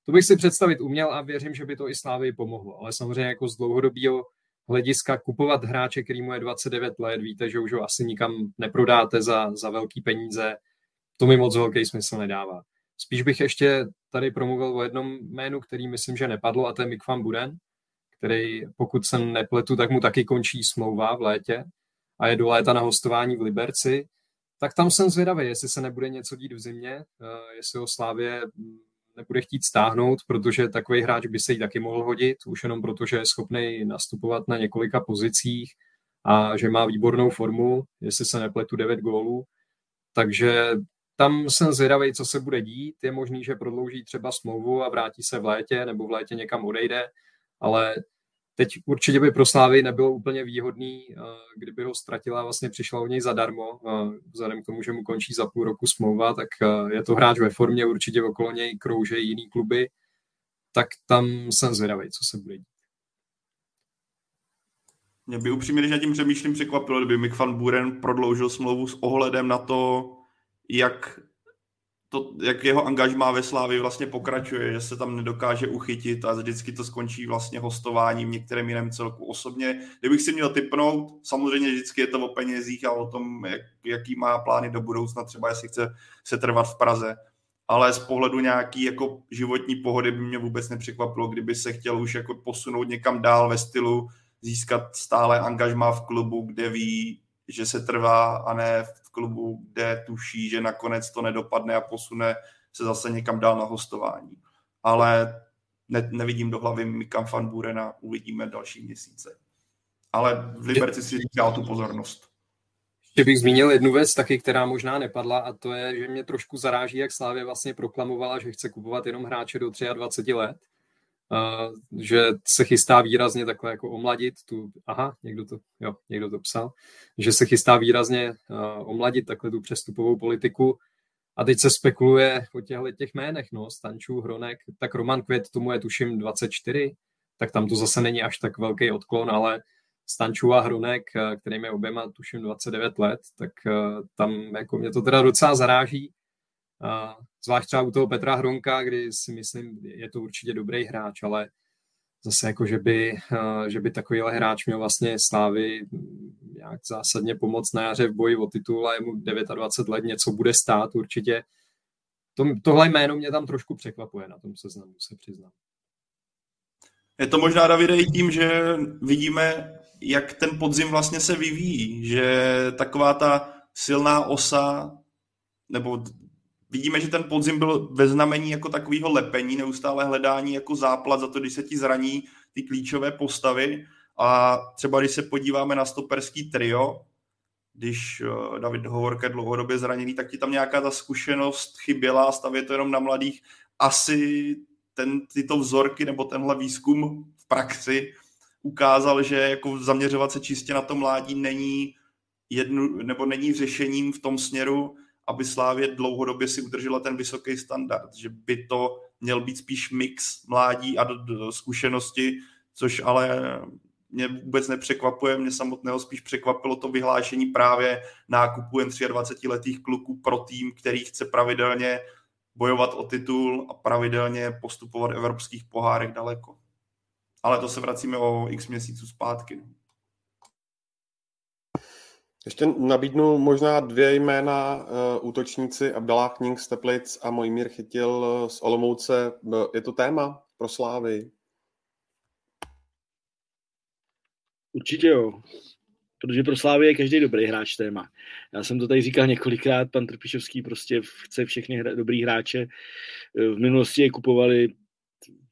To bych si představit uměl a věřím, že by to i Slávy pomohlo. Ale samozřejmě jako z dlouhodobého hlediska kupovat hráče, který mu je 29 let, víte, že už ho asi nikam neprodáte za, za velký peníze, to mi moc velký smysl nedává. Spíš bych ještě tady promluvil o jednom jménu, který myslím, že nepadlo, a to je Mick van Buren, který, pokud se nepletu, tak mu taky končí smlouva v létě a je do léta na hostování v Liberci, tak tam jsem zvědavý, jestli se nebude něco dít v zimě, eh, jestli ho Slávě mm, nebude chtít stáhnout, protože takový hráč by se jí taky mohl hodit, už jenom proto, že je schopný nastupovat na několika pozicích a že má výbornou formu, jestli se nepletu 9 gólů. Takže tam jsem zvědavý, co se bude dít. Je možný, že prodlouží třeba smlouvu a vrátí se v létě nebo v létě někam odejde, ale Teď určitě by pro Slávy nebylo úplně výhodný, eh, kdyby ho ztratila vlastně přišla o něj zadarmo. Eh, vzhledem k tomu, že mu končí za půl roku smlouva, tak eh, je to hráč ve formě, určitě okolo něj kroužejí jiný kluby, tak tam jsem zvědavý, co se bude dít. Mě by upřímně, když nad tím přemýšlím, překvapilo, kdyby Mick van Buren prodloužil smlouvu s ohledem na to, jak to, jak jeho angažmá ve Slávii vlastně pokračuje, že se tam nedokáže uchytit a vždycky to skončí vlastně hostováním některém jiném celku. Osobně, kdybych si měl typnout, samozřejmě vždycky je to o penězích a o tom, jak, jaký má plány do budoucna, třeba jestli chce se trvat v Praze. Ale z pohledu nějaký jako životní pohody by mě vůbec nepřekvapilo, kdyby se chtěl už jako posunout někam dál ve stylu, získat stále angažmá v klubu, kde ví, že se trvá a ne v klubu, kde tuší, že nakonec to nedopadne a posune se zase někam dál na hostování. Ale ne, nevidím do hlavy Mika van Burena, uvidíme další měsíce. Ale v Liberci si říká tu pozornost. Ještě bych zmínil jednu věc taky, která možná nepadla a to je, že mě trošku zaráží, jak Slávě vlastně proklamovala, že chce kupovat jenom hráče do 23 let že se chystá výrazně takhle jako omladit tu, aha, někdo to, jo, někdo to psal, že se chystá výrazně omladit takhle tu přestupovou politiku. A teď se spekuluje o těchto těch jménech, no, Stančů, Hronek, tak Roman Květ, tomu je tuším 24, tak tam to zase není až tak velký odklon, ale Stančů a Hronek, kterým je oběma tuším 29 let, tak tam jako mě to teda docela zaráží, zvlášť třeba u toho Petra Hronka, kdy si myslím, je to určitě dobrý hráč, ale zase jako, že by, že by takovýhle hráč měl vlastně Slávy nějak zásadně pomoct na jaře v boji o titul a je mu 29 let, něco bude stát určitě. To, tohle jméno mě tam trošku překvapuje na tom seznamu, se přiznám. Je to možná, Davide, i tím, že vidíme, jak ten podzim vlastně se vyvíjí, že taková ta silná osa, nebo vidíme, že ten podzim byl ve znamení jako takového lepení, neustále hledání jako záplat za to, když se ti zraní ty klíčové postavy. A třeba když se podíváme na stoperský trio, když eh, David Hovorka dlouhodobě zraněný, tak ti tam nějaká ta zkušenost chyběla, stavě to jenom na mladých. Asi ten, tyto vzorky nebo tenhle výzkum v praxi ukázal, že jako zaměřovat se čistě na to mládí není jednu, nebo není řešením v tom směru, aby Slávě dlouhodobě si udržela ten vysoký standard, že by to měl být spíš mix mládí a do, do zkušenosti, což ale mě vůbec nepřekvapuje, mě samotného spíš překvapilo to vyhlášení právě nákupu jen 23-letých kluků pro tým, který chce pravidelně bojovat o titul a pravidelně postupovat v evropských pohárech daleko. Ale to se vracíme o x měsíců zpátky. Ještě nabídnu možná dvě jména uh, útočníci Abdallah Kning z Teplic a Mojmír Chytil z Olomouce. Je to téma pro Slávy? Určitě jo. Protože pro Slávy je každý dobrý hráč téma. Já jsem to tady říkal několikrát, pan Trpišovský prostě chce všechny hra, dobrý hráče. V minulosti je kupovali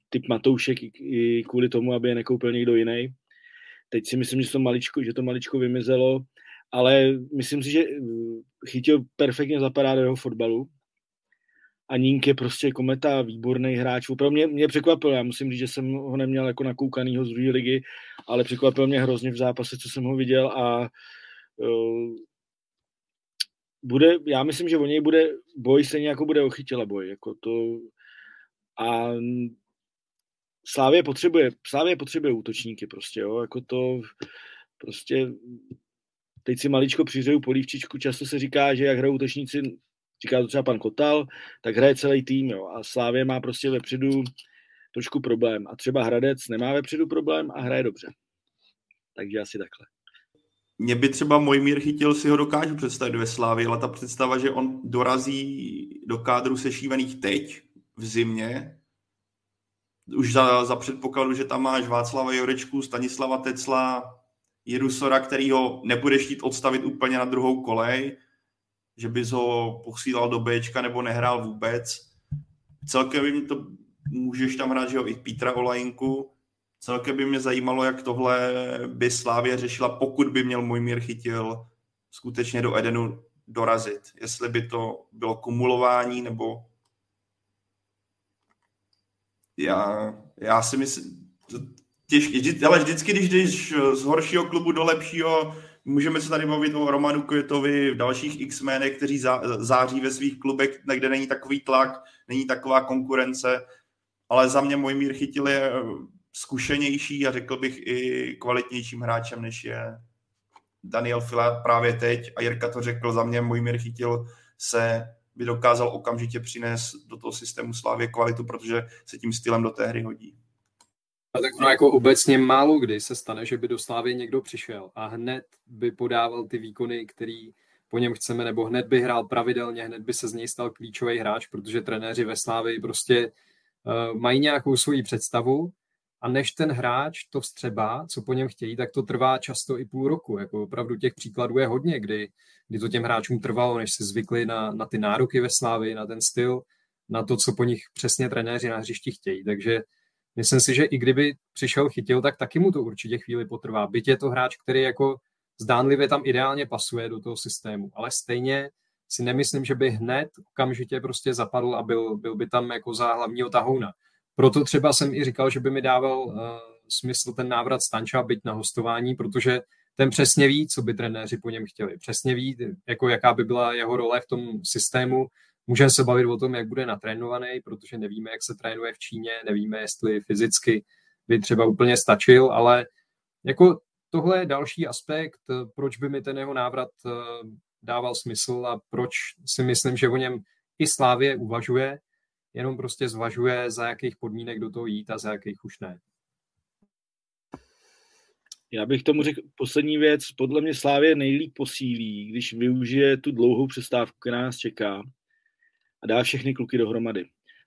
typ Matoušek i kvůli tomu, aby je nekoupil někdo jiný. Teď si myslím, že to maličko, že to maličko vymizelo, ale myslím si, že chytil perfektně zapadá do jeho fotbalu. A Nink je prostě kometa, výborný hráč. Opravdu mě, mě překvapil, já musím říct, že jsem ho neměl jako nakoukanýho z druhé ligy, ale překvapil mě hrozně v zápase, co jsem ho viděl a uh, bude, já myslím, že o něj bude boj stejně jako bude o chytila boj. Jako to, a Slávě potřebuje, Slávě potřebuje útočníky prostě, jo, jako to prostě teď si maličko přihřeju polívčičku, často se říká, že jak hrajou útočníci, říká to třeba pan Kotal, tak hraje celý tým, jo, a Slávě má prostě vepředu trošku problém a třeba Hradec nemá vepředu problém a hraje dobře. Takže asi takhle. Mě by třeba můj mír chytil, si ho dokážu představit ve Slávě, ale ta představa, že on dorazí do kádru sešívaných teď, v zimě, už za, za předpokladu, že tam máš Václava Jorečku, Stanislava Tecla, Jerusora, který ho nebudeš chtít odstavit úplně na druhou kolej, že bys ho posílal do Bčka nebo nehrál vůbec. Celkem by mi to, můžeš tam hrát, že jo, i Petra Olajinku. Celkem by mě zajímalo, jak tohle by Slávě řešila, pokud by měl můj mír chytil skutečně do Edenu dorazit. Jestli by to bylo kumulování, nebo já, já si myslím, těžké, ale vždycky, když jdeš z horšího klubu do lepšího, můžeme se tady mluvit o Romanu Květovi, v dalších x ménech, kteří září ve svých klubech, kde není takový tlak, není taková konkurence, ale za mě můj mír chytil je zkušenější a řekl bych i kvalitnějším hráčem, než je Daniel Fila právě teď. A Jirka to řekl, za mě můj mír chytil se by dokázal okamžitě přinést do toho systému Slávě kvalitu, protože se tím stylem do té hry hodí. A tak no jako obecně málo kdy se stane, že by do Slávy někdo přišel a hned by podával ty výkony, který po něm chceme, nebo hned by hrál pravidelně, hned by se z něj stal klíčový hráč, protože trenéři ve Slávii prostě uh, mají nějakou svoji představu a než ten hráč to vstřebá, co po něm chtějí, tak to trvá často i půl roku. Jako opravdu těch příkladů je hodně, kdy, kdy to těm hráčům trvalo, než si zvykli na, na ty nároky ve Slávii, na ten styl, na to, co po nich přesně trenéři na hřišti chtějí. Takže myslím si, že i kdyby přišel chytil, tak taky mu to určitě chvíli potrvá. Byť je to hráč, který jako zdánlivě tam ideálně pasuje do toho systému, ale stejně si nemyslím, že by hned okamžitě prostě zapadl a byl, byl by tam jako za hlavního tahouna. Proto třeba jsem i říkal, že by mi dával uh, smysl ten návrat Stanča byť na hostování, protože ten přesně ví, co by trenéři po něm chtěli. Přesně ví, jako jaká by byla jeho role v tom systému. Můžeme se bavit o tom, jak bude natrénovaný, protože nevíme, jak se trénuje v Číně, nevíme, jestli fyzicky by třeba úplně stačil, ale jako tohle je další aspekt, proč by mi ten jeho návrat eh, dával smysl a proč si myslím, že o něm i Slávě uvažuje, jenom prostě zvažuje, za jakých podmínek do toho jít a za jakých už ne. Já bych tomu řekl poslední věc. Podle mě Slávě nejlíp posílí, když využije tu dlouhou přestávku, která nás čeká a dá všechny kluky dohromady.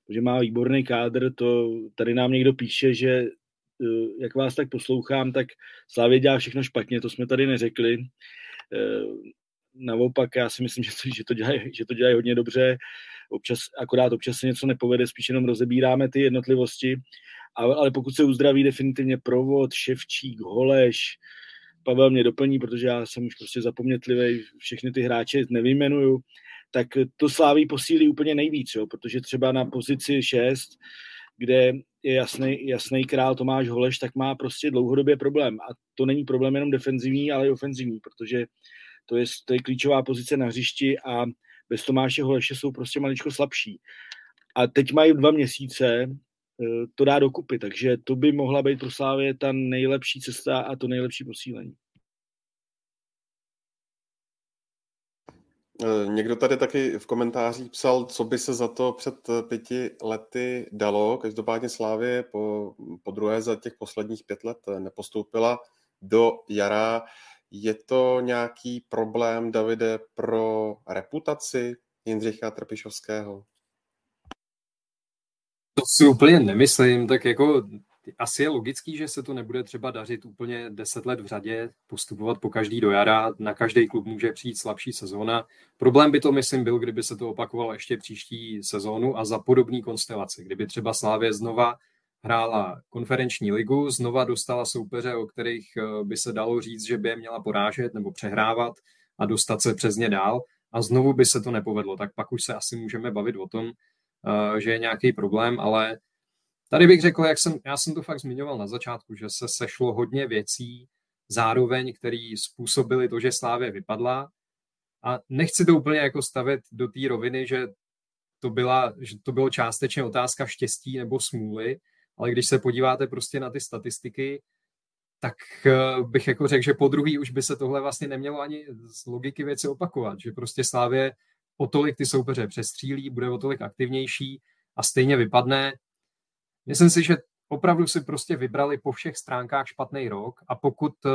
Protože má výborný kádr, to tady nám někdo píše, že eh, jak vás tak poslouchám, tak Slávě dělá všechno špatně, to jsme tady neřekli. Eh, naopak, já si myslím, [LAUGHS] že to, že to, dělají, že to dělají hodně dobře občas, akorát občas se něco nepovede, spíš jenom rozebíráme ty jednotlivosti, ale, ale pokud se uzdraví definitivně provod, Ševčík, Holeš, Pavel mě doplní, protože já jsem už prostě zapomnětlivý, všechny ty hráče nevyjmenuju, tak to Sláví posílí úplně nejvíc, jo, protože třeba na pozici 6, kde je jasný, jasný král Tomáš Holeš, tak má prostě dlouhodobě problém. A to není problém jenom defenzivní, ale i ofenzivní, protože to je, to je klíčová pozice na hřišti a bez Tomáše Holeše jsou prostě maličko slabší. A teď mají dva měsíce eh, to dá dokupy, takže to by mohla být pro Slávě ta nejlepší cesta a to nejlepší posílení. Někdo tady taky v komentářích psal, co by se za to před eh, pěti lety dalo. Každopádně Slávě po, po druhé za těch posledních pět let eh, nepostoupila do jara. Je to nějaký problém, Davide, pro reputaci Jindřicha Trpišovského? To si úplně nemyslím, tak jako asi je logický, že se to nebude třeba dařit úplně deset let v řadě, postupovat po každý do jara, na každý klub může přijít slabší sezóna. Problém by to, myslím, byl, kdyby se to opakovalo ještě příští sezónu a za podobný konstelaci, kdyby třeba Slávě znova hrála konferenční ligu, znova dostala soupeře, o kterých eh, by se dalo říct, že by je měla porážet nebo přehrávat a dostat se přes ně dál. A znovu by se to nepovedlo, tak pak už se asi můžeme bavit o tom, eh, že je nějaký problém, ale Tady bych řekl, jak jsem, já jsem to fakt zmiňoval na začátku, že se sešlo hodně věcí zároveň, které způsobily to, že Slávě vypadla a nechci to úplně jako stavět do té roviny, že to, byla, že to bylo částečně otázka štěstí nebo smůly, ale když se podíváte prostě na ty statistiky, tak eh, bych jako řekl, že po druhý už by se tohle vlastně nemělo ani z logiky věci opakovat, že prostě Slávě o tolik ty soupeře přestřílí, bude o tolik aktivnější a stejně vypadne. Myslím si, že opravdu si prostě vybrali po všech stránkách špatný rok a pokud uh,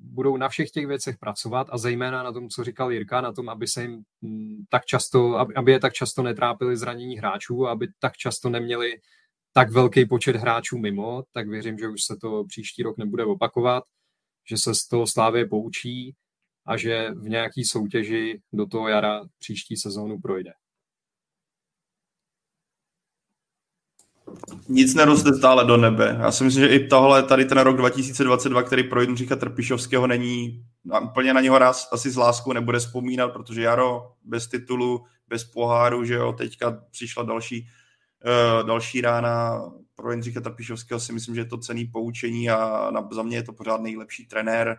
budou na všech těch věcech pracovat a zejména na tom, co říkal Jirka, na tom, aby se jim mm, tak často, aby, je tak často netrápili zranění hráčů, aby tak často neměli tak velký počet hráčů mimo, tak věřím, že už se to příští rok nebude opakovat, že se z toho Slávě poučí a že v nějaký soutěži do toho jara příští sezónu projde. Nic neroste stále do nebe. Já si myslím, že i tohle, tady ten rok 2022, který pro Jindřicha Trpišovského není, úplně na něho raz asi s láskou nebude vzpomínat, protože Jaro bez titulu, bez poháru, že jo, teďka přišla další, uh, další rána pro Jindřicha Trpišovského si myslím, že je to cený poučení a na, za mě je to pořád nejlepší trenér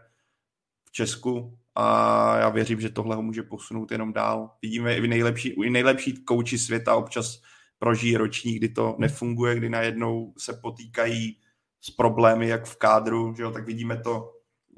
v Česku a já věřím, že tohle ho může posunout jenom dál. Vidíme i nejlepší, i nejlepší kouči světa občas prožijí ročník, kdy to nefunguje, kdy najednou se potýkají s problémy jak v kádru, že jo, tak vidíme to,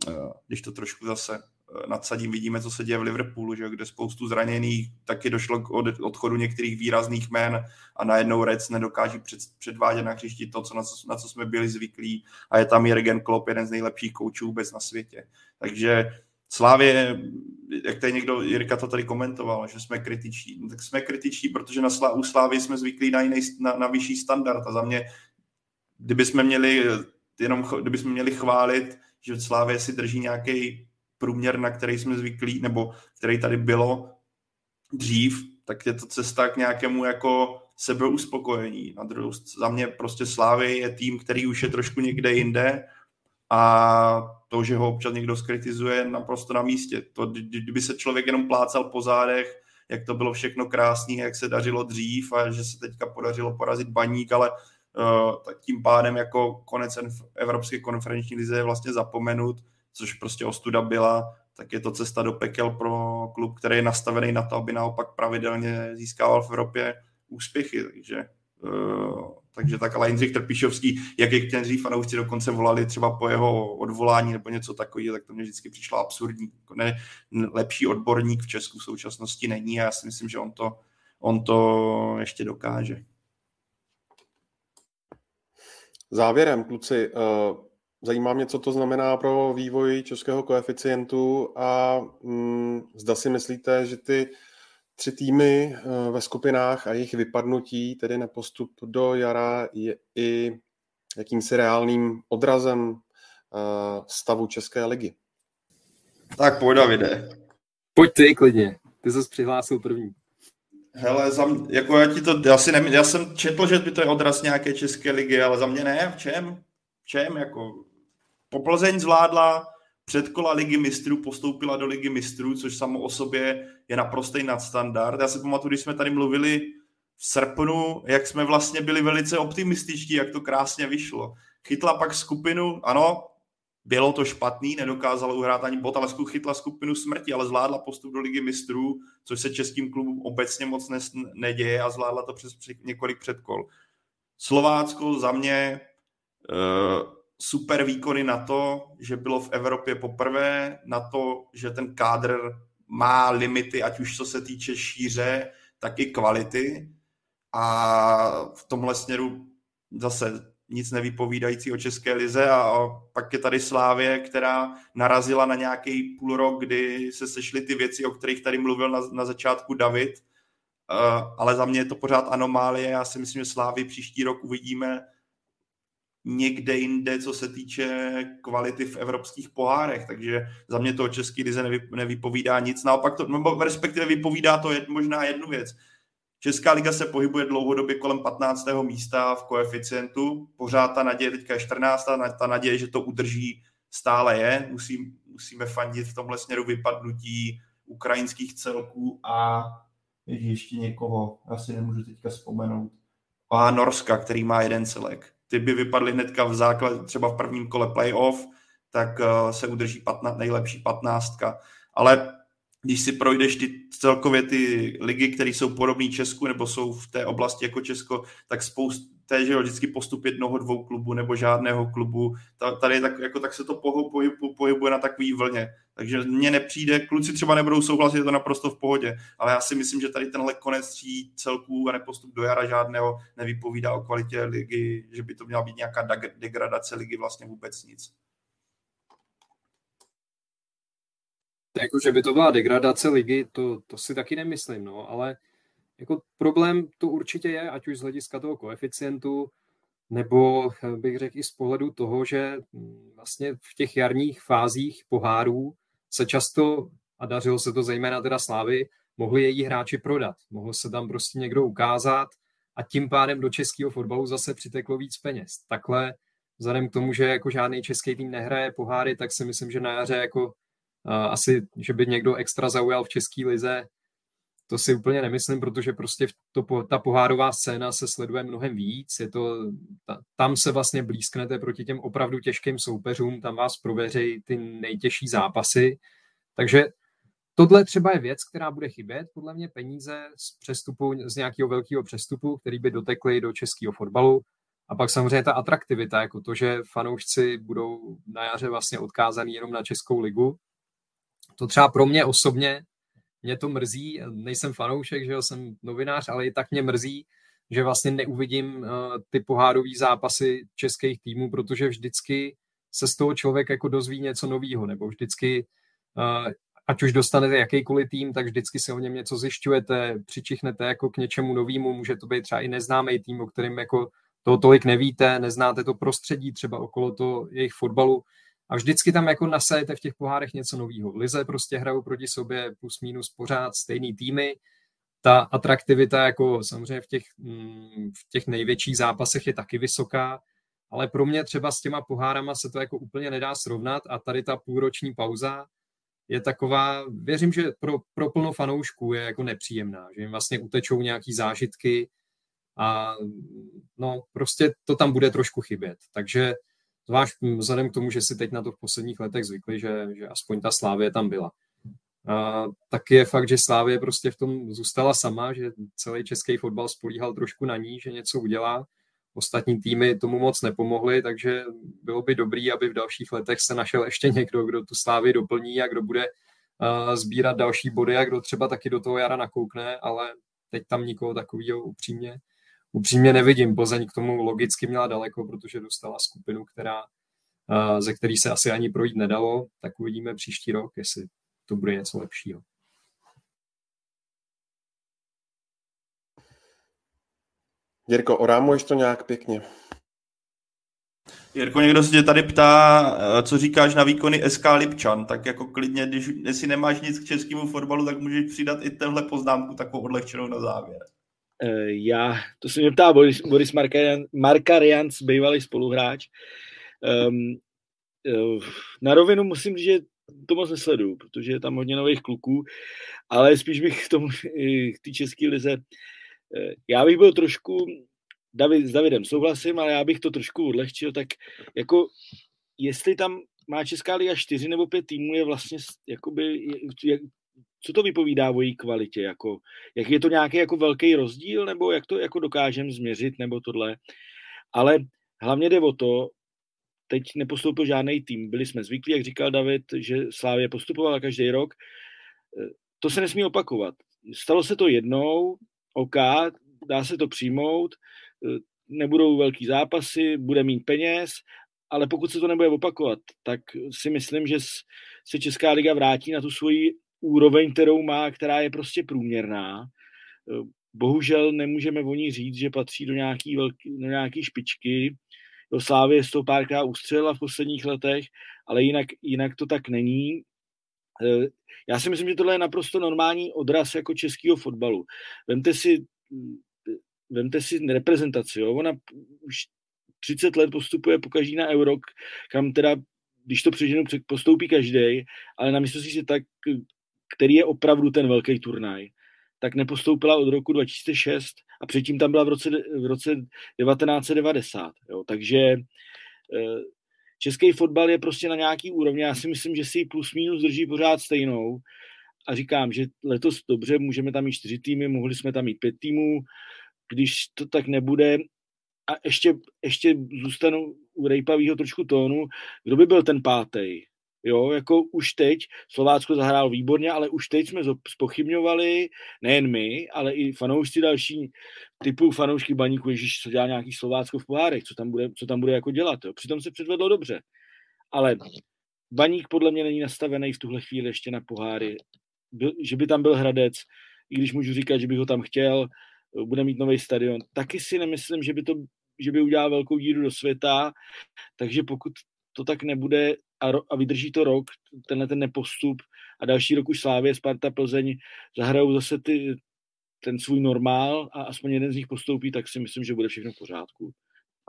eh, když to trošku zase eh, nadsadím, vidíme, co se děje v Liverpoolu, že kde spoustu zraněných, taky došlo k odchodu některých výrazných jmén a najednou Reds nedokáží před, předvádět na hřišti to, co, na, co, na co jsme byli zvyklí a je tam Jürgen Klopp, jeden z nejlepších koučů vůbec na světě. Takže Slávě, jak tady někdo, Jirka to tady komentoval, že jsme kritičtí. No, tak jsme kritičtí, protože na Slá, u Slávy jsme zvyklí na, jiný, na, na vyšší standard a za mě, kdyby jsme měli jenom, kdyby jsme měli chválit, že Slávě si drží nějaký průměr, na který jsme zvyklí, nebo který tady bylo dřív, tak je to cesta k nějakému jako sebeuspokojení. Na druhou za mě prostě Slávy je tým, který už je trošku někde jinde a to, že ho občas někdo skritizuje, naprosto na místě. To, kdyby se člověk jenom plácal po zádech, jak to bylo všechno krásné, jak se dařilo dřív a že se teďka podařilo porazit baník, ale uh, tím pádem jako konec Evropské konferenční lize je vlastně zapomenut, což prostě ostuda byla, tak je to cesta do pekel pro klub, který je nastavený na to, aby naopak pravidelně získával v Evropě úspěchy. Takže uh, takže tak, ale Jindřich Trpišovský, jak někteří fanoušci dokonce volali třeba po jeho odvolání nebo něco takového, tak to mě vždycky přišlo absurdní. Jako ne, lepší odborník v Česku v současnosti není a já si myslím, že on to, on to ještě dokáže. Závěrem, kluci, eh, zajímá mě, co to znamená pro vývoj českého koeficientu a mm, zda si myslíte, že ty tři týmy eh, ve skupinách a jejich vypadnutí, tedy na postup do jara, je i jakýmsi reálným odrazem eh, stavu České ligy. Tak pojď, Davide. Pojď ty klidně, ty jsi přihlásil první. Hele, za mě, jako já ti to, já, si ne, já jsem četl, že by to je odraz nějaké České ligy, ale za mě ne, v čem? V čem, jako Poplzeň zvládla předkola ligy mistrů postoupila do ligy mistrů, což samo o sobě je naprostý nadstandard. Já si pamatuju, když jsme tady mluvili v srpnu, jak jsme vlastně byli velice optimističtí, jak to krásně vyšlo. Chytla pak skupinu, ano, bylo to špatný, nedokázala uhrát ani bod, ale chytla skupinu smrti, ale zvládla postup do ligy mistrů, což se českým klubům obecně moc ne, neděje a zvládla to přes několik předkol. Slovácko za mě uh, super výkony na to, že bylo v Evropě poprvé, na to, že ten kádr má limity, ať už co se týče šíře, tak i kvality. A v tomhle směru zase nic nevypovídající o České lize a pak je tady Slávě, která narazila na nějaký půl rok, kdy se sešly ty věci, o kterých tady mluvil na, na začátku David, uh, ale za mě je to pořád anomálie, já si myslím, že Slávy příští rok uvidíme někde jinde, co se týče kvality v evropských pohárech, takže za mě to o České lize nevy, nevypovídá nic, naopak to, nebo respektive vypovídá to jed, možná jednu věc, Česká liga se pohybuje dlouhodobě kolem 15. místa v koeficientu. Pořád ta naděje teďka je 14. Ta naděje, že to udrží, stále je. Musí, musíme fandit v tomhle směru vypadnutí ukrajinských celků a ještě někoho, asi nemůžu teďka vzpomenout. A Norska, který má jeden celek. Ty by vypadly hnedka v základ, třeba v prvním kole playoff, tak eh, se udrží 15, nejlepší patnáctka. Ale když si projdeš ty celkově ty ligy, které jsou podobné Česku nebo jsou v té oblasti jako Česko, tak spoustu je, že vždycky postup jednoho, dvou klubů nebo žádného klubu. Tady tak, jako, tak se to pohybuje na takový vlně. Takže mně nepřijde, kluci třeba nebudou souhlasit, je to naprosto v pohodě, ale já si myslím, že tady tenhle konec tří celků a nepostup do jara žádného nevypovídá o kvalitě ligy, že by to měla být nějaká degradace ligy vlastně vůbec nic. Jako, že by to byla degradace ligy, to, to si taky nemyslím, no, ale jako problém to určitě je, ať už z hlediska toho koeficientu, nebo bych řekl i z pohledu toho, že vlastně v těch jarních fázích pohárů se často, a dařilo se to zejména teda Slávy, mohli její hráči prodat. Mohl se tam prostě někdo ukázat a tím pádem do českého fotbalu zase přiteklo víc peněz. Takhle vzhledem k tomu, že jako žádný český tým nehraje poháry, tak si myslím, že na jaře jako asi, že by někdo extra zaujal v české lize, to si úplně nemyslím, protože prostě to, ta pohárová scéna se sleduje mnohem víc. Je to, ta, tam se vlastně blízknete proti těm opravdu těžkým soupeřům, tam vás prověřejí ty nejtěžší zápasy. Takže tohle třeba je věc, která bude chybět. Podle mě peníze z přestupu, z nějakého velkého přestupu, který by dotekly do českého fotbalu. A pak samozřejmě ta atraktivita, jako to, že fanoušci budou na jaře vlastně odkázaný jenom na Českou ligu, to třeba pro mě osobně, mě to mrzí, nejsem fanoušek, že jo, jsem novinář, ale i tak mě mrzí, že vlastně neuvidím uh, ty pohárové zápasy českých týmů, protože vždycky se z toho člověk jako dozví něco nového, nebo vždycky, uh, ať už dostanete jakýkoliv tým, tak vždycky se o něm něco zjišťujete, přičichnete jako k něčemu novému, může to být třeba i neznámý tým, o kterým jako toho tolik nevíte, neznáte to prostředí třeba okolo toho jejich fotbalu, a vždycky tam jako nasajete v těch pohárech něco nového. Lize prostě hrajou proti sobě plus minus pořád stejný týmy. Ta atraktivita jako samozřejmě v těch, mm, v těch největších zápasech je taky vysoká, ale pro mě třeba s těma pohárama se to jako úplně nedá srovnat a tady ta půlroční pauza je taková, věřím, že pro, pro plno fanoušků je jako nepříjemná, že jim vlastně utečou nějaký zážitky a no prostě to tam bude trošku chybět. Takže Zvlášť vzhledem k tomu, že si teď na to v posledních letech zvykli, že, že aspoň ta Slávě tam byla. A tak je fakt, že Slávě prostě v tom zůstala sama, že celý český fotbal spolíhal trošku na ní, že něco udělá. Ostatní týmy tomu moc nepomohly, takže bylo by dobrý, aby v dalších letech se našel ještě někdo, kdo tu Slávy doplní a kdo bude sbírat další body a kdo třeba taky do toho jara nakoukne, ale teď tam nikoho takového upřímně upřímně nevidím. Plzeň k tomu logicky měla daleko, protože dostala skupinu, která, ze který se asi ani projít nedalo, tak uvidíme příští rok, jestli to bude něco lepšího. Jirko, orámuješ to nějak pěkně? Jirko, někdo se tě tady ptá, eh, co říkáš na výkony SK Lipčan, tak jako klidně, když jestli nemáš nic k českému fotbalu, tak můžeš přidat i tenhle poznámku takovou odlehčenou na závěr. Eh, já, to se mě ptá Boris, Boris Markarian, Markarians, bývalý spoluhráč. Um, na rovinu musím říct, že to moc nesleduju, protože je tam hodně nových kluků, ale spíš bych k tomu, k té české lize, eh, já bych byl trošku, David, s Davidem souhlasím, ale já bych to trošku odlehčil, tak jako jestli tam má Česká liga čtyři nebo pět týmů, je vlastně jakoby, jak, co to vypovídá o její kvalitě? Jako, jak je to nějaký jako velký rozdíl, nebo jak to jako dokážeme změřit, nebo tohle. Ale hlavně jde o to, teď nepostoupil žádný tým. Byli jsme zvyklí, jak říkal David, že Slávě postupovala každý rok. to se nesmí opakovat. Stalo se to jednou, OK, dá se to přijmout, eh, nebudou velký zápasy, bude mít peněz, ale pokud se to nebude opakovat, tak si myslím, že se Česká liga vrátí na tu svoji úroveň, kterou má, která je prostě průměrná. Eh, bohužel nemůžeme o ní říct, že patří do nějaký, velký, do nějaký špičky. Do Slávy z toho párkrát ustřelila v posledních letech, ale jinak, jinak to tak není. Eh, já si myslím, že tohle je naprosto normální odraz jako českého fotbalu. Vemte si, vemte si reprezentaci. Jo? Ona už 30 let postupuje po každý na euro, kam teda, když to přeženu, postoupí každý, ale na si tak, který je opravdu ten velký turnaj, tak nepostoupila od roku 2006 a předtím tam byla v roce, v roce 1990. Jo? Takže eh, český fotbal je prostě na nějaký úrovni. Já si myslím, že si ji plus minus drží pořád stejnou. A říkám, že letos dobře, můžeme tam mít čtyři týmy, mohli jsme tam mít pět týmů. Když to tak nebude, a ještě, ještě zůstanu u rejpavého trošku tónu, kdo by byl ten pátý? Jo, jako už teď Slovácko zahrál výborně, ale už teď jsme spochybňovali, nejen my, ale i fanoušci další typu fanoušky baníku, ježiš, co dělá nějaký Slovácko v pohárech, co tam bude, co tam bude jako dělat. Jo. Přitom se předvedlo dobře. Ale baník podle mě není nastavený v tuhle chvíli ještě na poháry. Byl, že by tam byl Hradec, i když můžu říkat, že bych ho tam chtěl, bude mít nový stadion. Taky si nemyslím, že by to že by udělal velkou díru do světa, takže pokud to tak nebude a, ro, a vydrží to rok, tenhle ten nepostup a další rok už Slávě, Sparta, Plzeň zahrajou zase ty, ten svůj normál a aspoň jeden z nich postoupí, tak si myslím, že bude všechno v pořádku.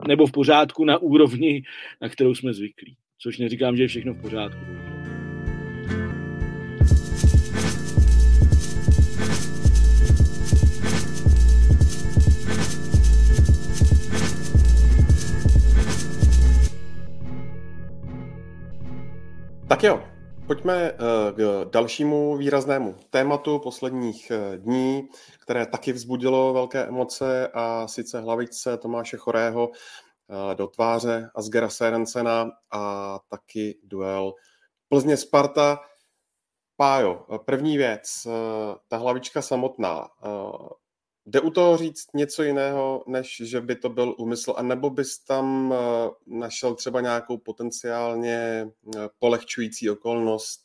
Nebo v pořádku na úrovni, na kterou jsme zvyklí. Což neříkám, že je všechno v pořádku. Jo, pojďme eh, k dalšímu výraznému tématu posledních eh, dní, které taky vzbudilo velké emoce a sice hlavičce Tomáše Chorého eh, do tváře Asgera Serencena a taky duel Plzně Sparta. Pájo, první věc, ta hlavička samotná. Jde u toho říct něco jiného, než že by to byl úmysl, anebo bys tam eh, našel třeba nějakou potenciálně eh, polehčující okolnost,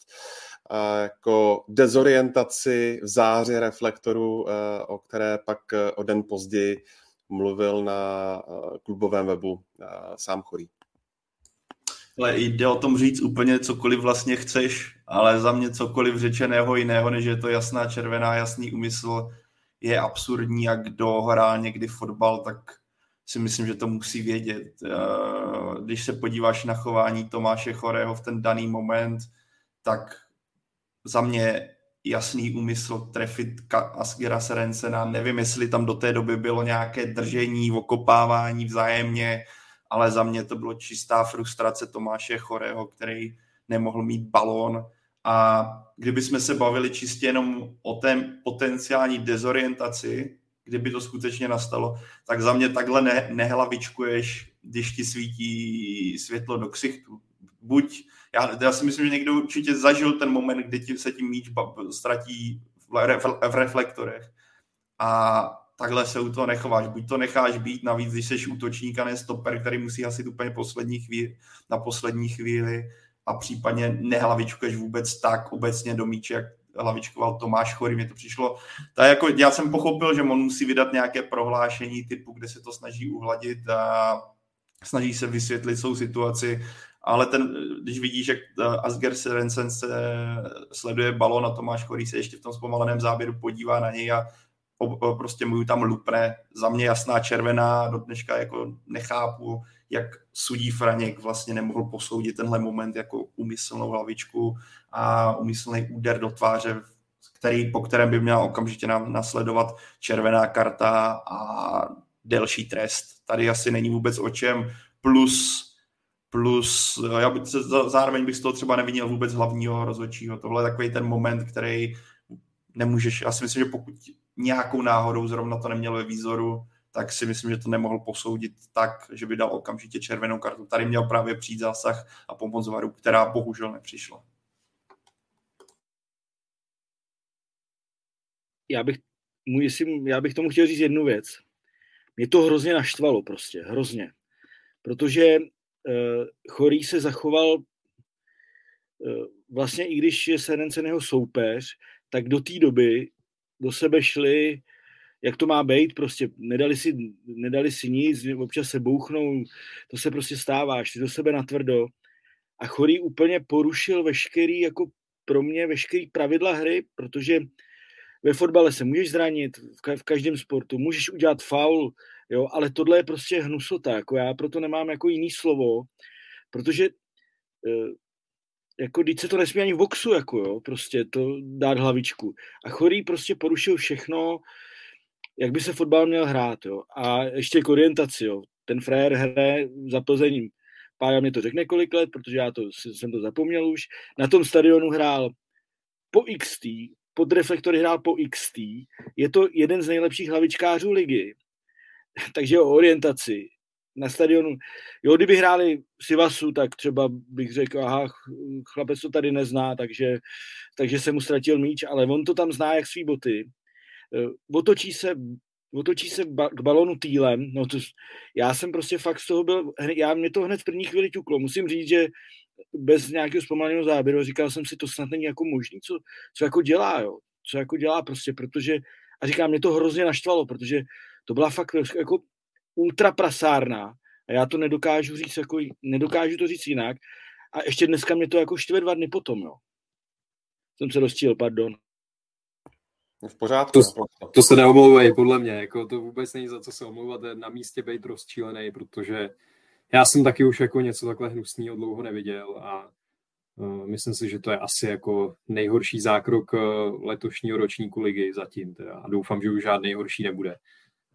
eh, jako dezorientaci v záři reflektoru, o které pak o den později mluvil na klubovém webu sám Chorý. Ale jde o tom říct úplně cokoliv vlastně chceš, ale za mě cokoliv řečeného jiného, než je to jasná červená, jasný úmysl, je absurdní a kdo hrá někdy fotbal, tak si myslím, že to musí vědět. Eh, když se podíváš na chování Tomáše Chorého v ten daný moment, tak za mě jasný úmysl trefit Asgira Serencena. Nevím, jestli tam do té doby bylo nějaké držení, okopávání vzájemně, ale za mě to bylo čistá frustrace Tomáše Chorého, který nemohl mít balón a kdyby jsme se bavili čistě jenom o té potenciální dezorientaci, kdyby to skutečně nastalo, tak za mě takhle ne, nehlavičkuješ, když ti svítí světlo do ksichtu. Buď, já, já si myslím, že někdo určitě zažil ten moment, kdy ti se tím míč ztratí v, v reflektorech. A takhle se u toho nechováš. Buď to necháš být, navíc, když jsi útočník a ne stoper, který musí hasit úplně poslední chvíli, na poslední chvíli, a případně nehlavičkuješ vůbec tak obecně do míče, jak hlavičkoval Tomáš Chory, mě to přišlo. Tak jako, já jsem pochopil, že on musí vydat nějaké prohlášení typu, kde se to snaží uhladit a snaží se vysvětlit svou situaci, ale ten, když vidíš, jak eh, Asger Serensen se sleduje balon a Tomáš Chorý se ještě v tom zpomaleném záběru podívá na něj a prostě mu tam lupne. Za mě jasná červená, do dneška jako nechápu, jak sudí Franěk vlastně nemohl posoudit tenhle moment jako umyslnou hlavičku a umyslný úder do tváře, který, po kterém by měla okamžitě nasledovat červená karta a delší trest. Tady asi není vůbec o čem. Plus plus já bych zároveň bych z toho třeba nevinil vůbec hlavního rozhodčího. Tohle je takový ten moment, který nemůžeš, já si myslím, že pokud nějakou náhodou zrovna to nemělo ve výzoru, tak si myslím, že to nemohl posoudit tak, že by dal okamžitě červenou kartu. Tady měl právě přijít zásah a pomoc varu, která bohužel nepřišla. já bych, můj, já bych tomu chtěl říct jednu věc. Mě to hrozně naštvalo prostě, hrozně. Protože uh, Chorý se zachoval uh, vlastně i když je Serencen jeho soupeř, tak do té doby do sebe šli, jak to má být, prostě nedali si, nedali si nic, občas se bouchnou, to se prostě stává, šli do sebe natvrdo a Chorý úplně porušil veškerý, jako pro mě veškerý pravidla hry, protože ve fotbale se můžeš zranit, v každém sportu, můžeš udělat faul, jo, ale tohle je prostě hnusota, jako já proto nemám jako jiný slovo, protože eh, jako když se to nesmí ani v boxu, jako jo, prostě to dát hlavičku. A Chorý prostě porušil všechno, jak by se fotbal měl hrát, jo. A ještě k orientaci, jo. Ten frajer hraje za Plzením. Pája mi to řekne kolik let, protože já to, jsem to zapomněl už. Na tom stadionu hrál po XT, pod reflektory hrál po XT. Je to jeden z nejlepších hlavičkářů ligy. [LAUGHS] Takže o orientaci na stadionu. Jo, kdyby hráli Sivasu, tak třeba bych řekl, aha, chlapec to tady nezná, takže, takže se mu ztratil míč, ale on to tam zná jak svý boty. Eh, otočí se, otočí se k balonu týlem, no to, já jsem prostě fakt z toho byl, já mě to hned v první chvíli ťuklo. Musím říct, že bez nějakého zpomaleného záběru říkal jsem si, to snad není jako možný, co, co jako dělá, jo. Co jako dělá prostě, protože, a říkám, mě to hrozně naštvalo, protože to byla fakt jako ultra prasárna a já to nedokážu říct, jako, nedokážu to říct jinak. A ještě dneska mě to jako štve dva dny potom, jo. Jsem se rozčil, pardon. V pořádku. To, to se neomlouvej, podle mě. Jako to vůbec není za co se omlouvat, na místě být rozčílený, protože já jsem taky už jako něco takhle hnusného dlouho neviděl a uh, myslím si, že to je asi jako nejhorší zákrok uh, letošního ročníku ligy zatím. Teda. A doufám, že už žádný horší nebude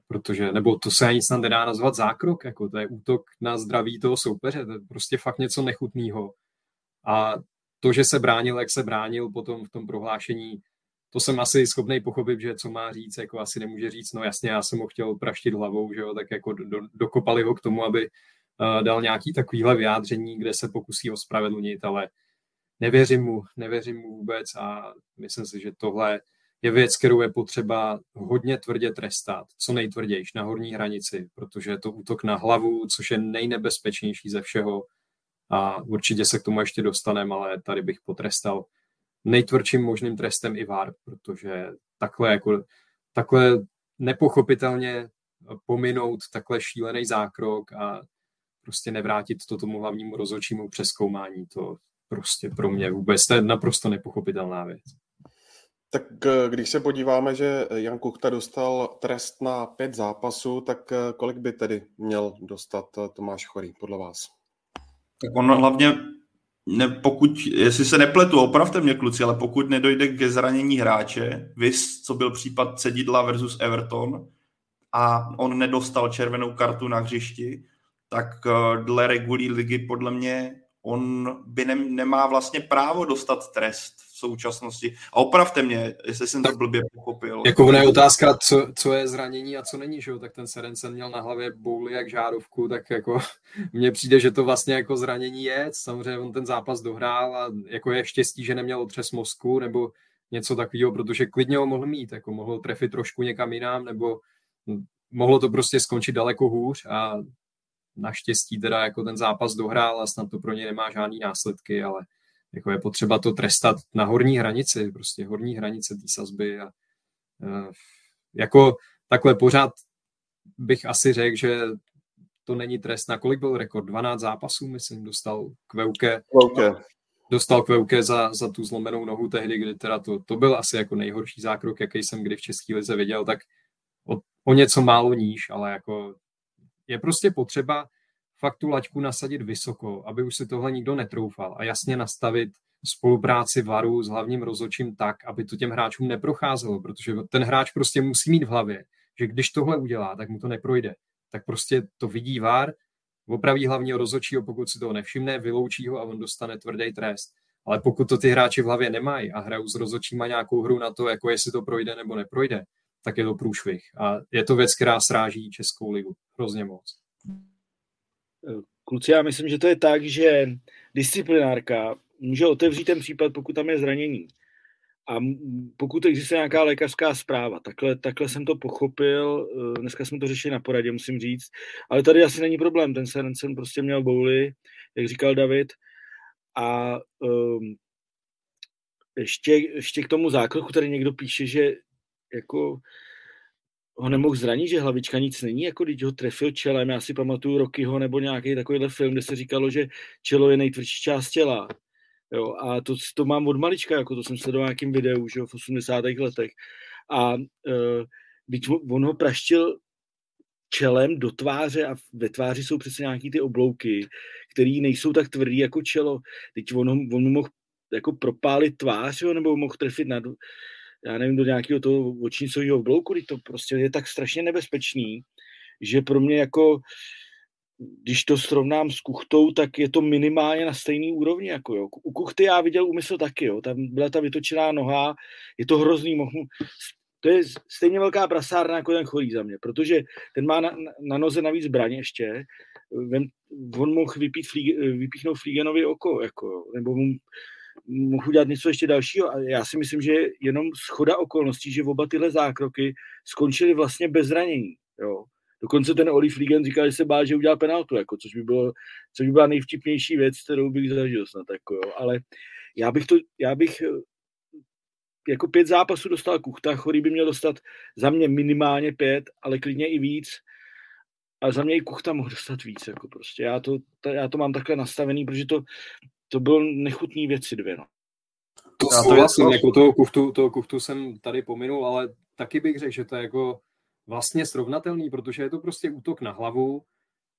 protože, nebo to se ani snad nedá nazvat zákrok, jako to je útok na zdraví toho soupeře, to je prostě fakt něco nechutného. A to, že se bránil, jak se bránil potom v tom prohlášení, to jsem asi schopný pochopit, že co má říct, jako asi nemůže říct, no jasně, já jsem ho chtěl praštit hlavou, že jo, tak jako do, dokopali ho k tomu, aby uh, dal nějaký takovýhle vyjádření, kde se pokusí ospravedlnit, ale nevěřím mu, nevěřím mu vůbec a myslím si, že tohle je věc, kterou je potřeba hodně tvrdě trestat, co nejtvrdější na horní hranici, protože je to útok na hlavu, což je nejnebezpečnější ze všeho a určitě se k tomu ještě dostaneme, ale tady bych potrestal nejtvrdším možným trestem i VAR, protože takhle, jako, takhle nepochopitelně pominout takhle šílený zákrok a prostě nevrátit to tomu hlavnímu rozhodčímu přeskoumání, to prostě pro mě vůbec to je naprosto nepochopitelná věc. Tak když se podíváme, že Jan Kuchta dostal trest na pět zápasů, tak kolik by tedy měl dostat Tomáš Chorý podle vás? Tak on hlavně, ne, pokud, jestli se nepletu, opravte mě kluci, ale pokud nedojde ke zranění hráče, vys, co byl případ Cedidla versus Everton, a on nedostal červenou kartu na hřišti, tak dle regulí ligy podle mě on by ne, nemá vlastně právo dostat trest v současnosti. A opravte mě, jestli jsem to blbě pochopil. Jako je otázka, co, co je zranění a co není, že jo? tak ten Serencen měl na hlavě bouli jak žárovku, tak jako [LAUGHS] mně přijde, že to vlastně jako zranění je. Samozřejmě on ten zápas dohrál a jako je štěstí, že neměl otřes mozku nebo něco takového, protože klidně ho mohl mít, jako mohl trefit trošku někam jinam, nebo mohlo to prostě skončit daleko hůř a naštěstí teda jako ten zápas dohrál a snad to pro ně nemá žádný následky, ale jako je potřeba to trestat na horní hranici, prostě horní hranice té sazby a uh, jako takhle pořád bych asi řekl, že to není trest. Na kolik byl rekord? 12 zápasů, myslím, dostal Kveuke. Kveuke. Dostal Kveuke za, za tu zlomenou nohu tehdy, kdy teda to, to byl asi jako nejhorší zákrok, jaký jsem kdy v České lize viděl, tak o, o něco málo níž, ale jako je prostě potřeba fakt tu laťku nasadit vysoko, aby už si tohle nikdo netroufal a jasně nastavit spolupráci varu s hlavním rozhodčím tak, aby to těm hráčům neprocházelo, protože ten hráč prostě musí mít v hlavě, že když tohle udělá, tak mu to neprojde. Tak prostě to vidí VAR, opraví hlavního rozhodčího, pokud si toho nevšimne, vyloučí ho a on dostane tvrdý trest. Ale pokud to ty hráči v hlavě nemají a hrajou s rozhodčíma nějakou hru na to, jako jestli to projde nebo neprojde, tak je to průšvih. A je to věc, která sráží Českou ligu hrozně moc. Kluci, já myslím, že to je tak, že disciplinárka může otevřít ten případ, pokud tam je zranění. a pokud existuje nějaká lékařská zpráva, takhle, takhle jsem to pochopil, eh, dneska jsme to řešili na poradě, musím říct, ale tady asi není problém, ten Serencen prostě měl bouly, jak říkal David, a um, ještě, ještě k tomu zákroku, který někdo píše, že jako ho nemohl zranit, že hlavička nic není, jako když ho trefil čelem, já si pamatuju Rockyho nebo nějaký takovýhle film, kde se říkalo, že čelo je nejtvrdší část těla. Jo, a to, to mám od malička, jako to jsem sledoval nějakým videu, že jo, v 80. letech. A uh, on ho praštil čelem do tváře a ve tváři jsou přesně nějaký ty oblouky, které nejsou tak tvrdý jako čelo. Teď on, on mu mohl jako propálit tvář, jo, nebo mohl trefit na, já nevím, do nějakého toho očnicového oblouku, to prostě je tak strašně nebezpečný, že pro mě jako když to srovnám s kuchtou, tak je to minimálně na stejný úrovni. Jako jo. U kuchty já viděl úmysl taky, jo. tam byla ta vytočená noha, je to hrozný, mohu, to je stejně velká prasárna jako ten chorý za mě, protože ten má na, na noze navíc zbraně ještě, on mohl vypít flíg, vypíchnout Flígenovi oko, jako, nebo mu, mohl udělat něco ještě dalšího. A já si myslím, že jenom schoda okolností, že oba tyhle zákroky skončily vlastně bez zranění. Jo. Dokonce ten Oli Fliegen říkal, že se bál, že udělá penaltu, jako, což, by bylo, což by byla nejvtipnější věc, kterou bych zažil snad. Jako, jo. Ale já bych, to, já bych eh, jako pět zápasů dostal Kuchta, Chorý by měl dostat za mě minimálně pět, ale klidně i víc. A za mě i Kuchta mohl dostat víc. Jako prostě. já, to, já to mám takhle nastavený, protože to, to bylo nechutný věci dvě. No. To já to jasím, jako toho kuchtu, toho kuchtu jsem tady pominul, ale taky bych řekl, že to je jako vlastně srovnatelný, protože je to prostě útok na hlavu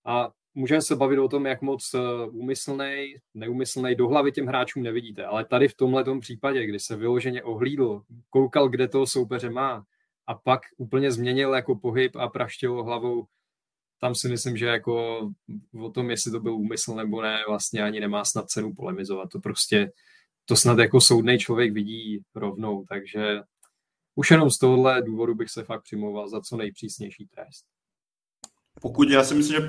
a můžeme se bavit o tom, jak moc eh, úmyslný, neumyslný do hlavy těm hráčům nevidíte, ale tady v tomhle případě, kdy se vyloženě ohlídl, koukal, kde toho soupeře má a pak úplně změnil jako pohyb a praštil hlavou, tam si myslím, že jako o tom, jestli to byl úmysl nebo ne, vlastně ani nemá snad cenu polemizovat. To prostě, to snad jako soudný člověk vidí rovnou, takže už jenom z tohohle důvodu bych se fakt přimlouval za co nejpřísnější trest. Pokud já si myslím, že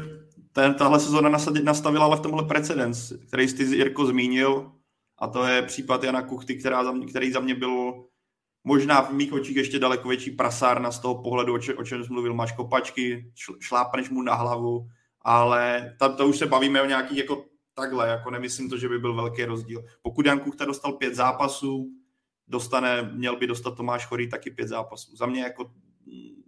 ten, tahle sezóna nastavila ale v tomhle precedens, který jsi Jirko zmínil, a to je případ Jana Kuchty, která za mě, který za mě byl možná v mých očích ještě daleko větší prasárna z toho pohledu, o, če, o čem jsi mluvil, máš kopačky, šlápneš mu na hlavu, ale tam to už se bavíme o nějaký jako takhle, jako nemyslím to, že by byl velký rozdíl. Pokud Jan Kuchta dostal pět zápasů, dostane, měl by dostat Tomáš Chorý taky pět zápasů. Za mě jako mm,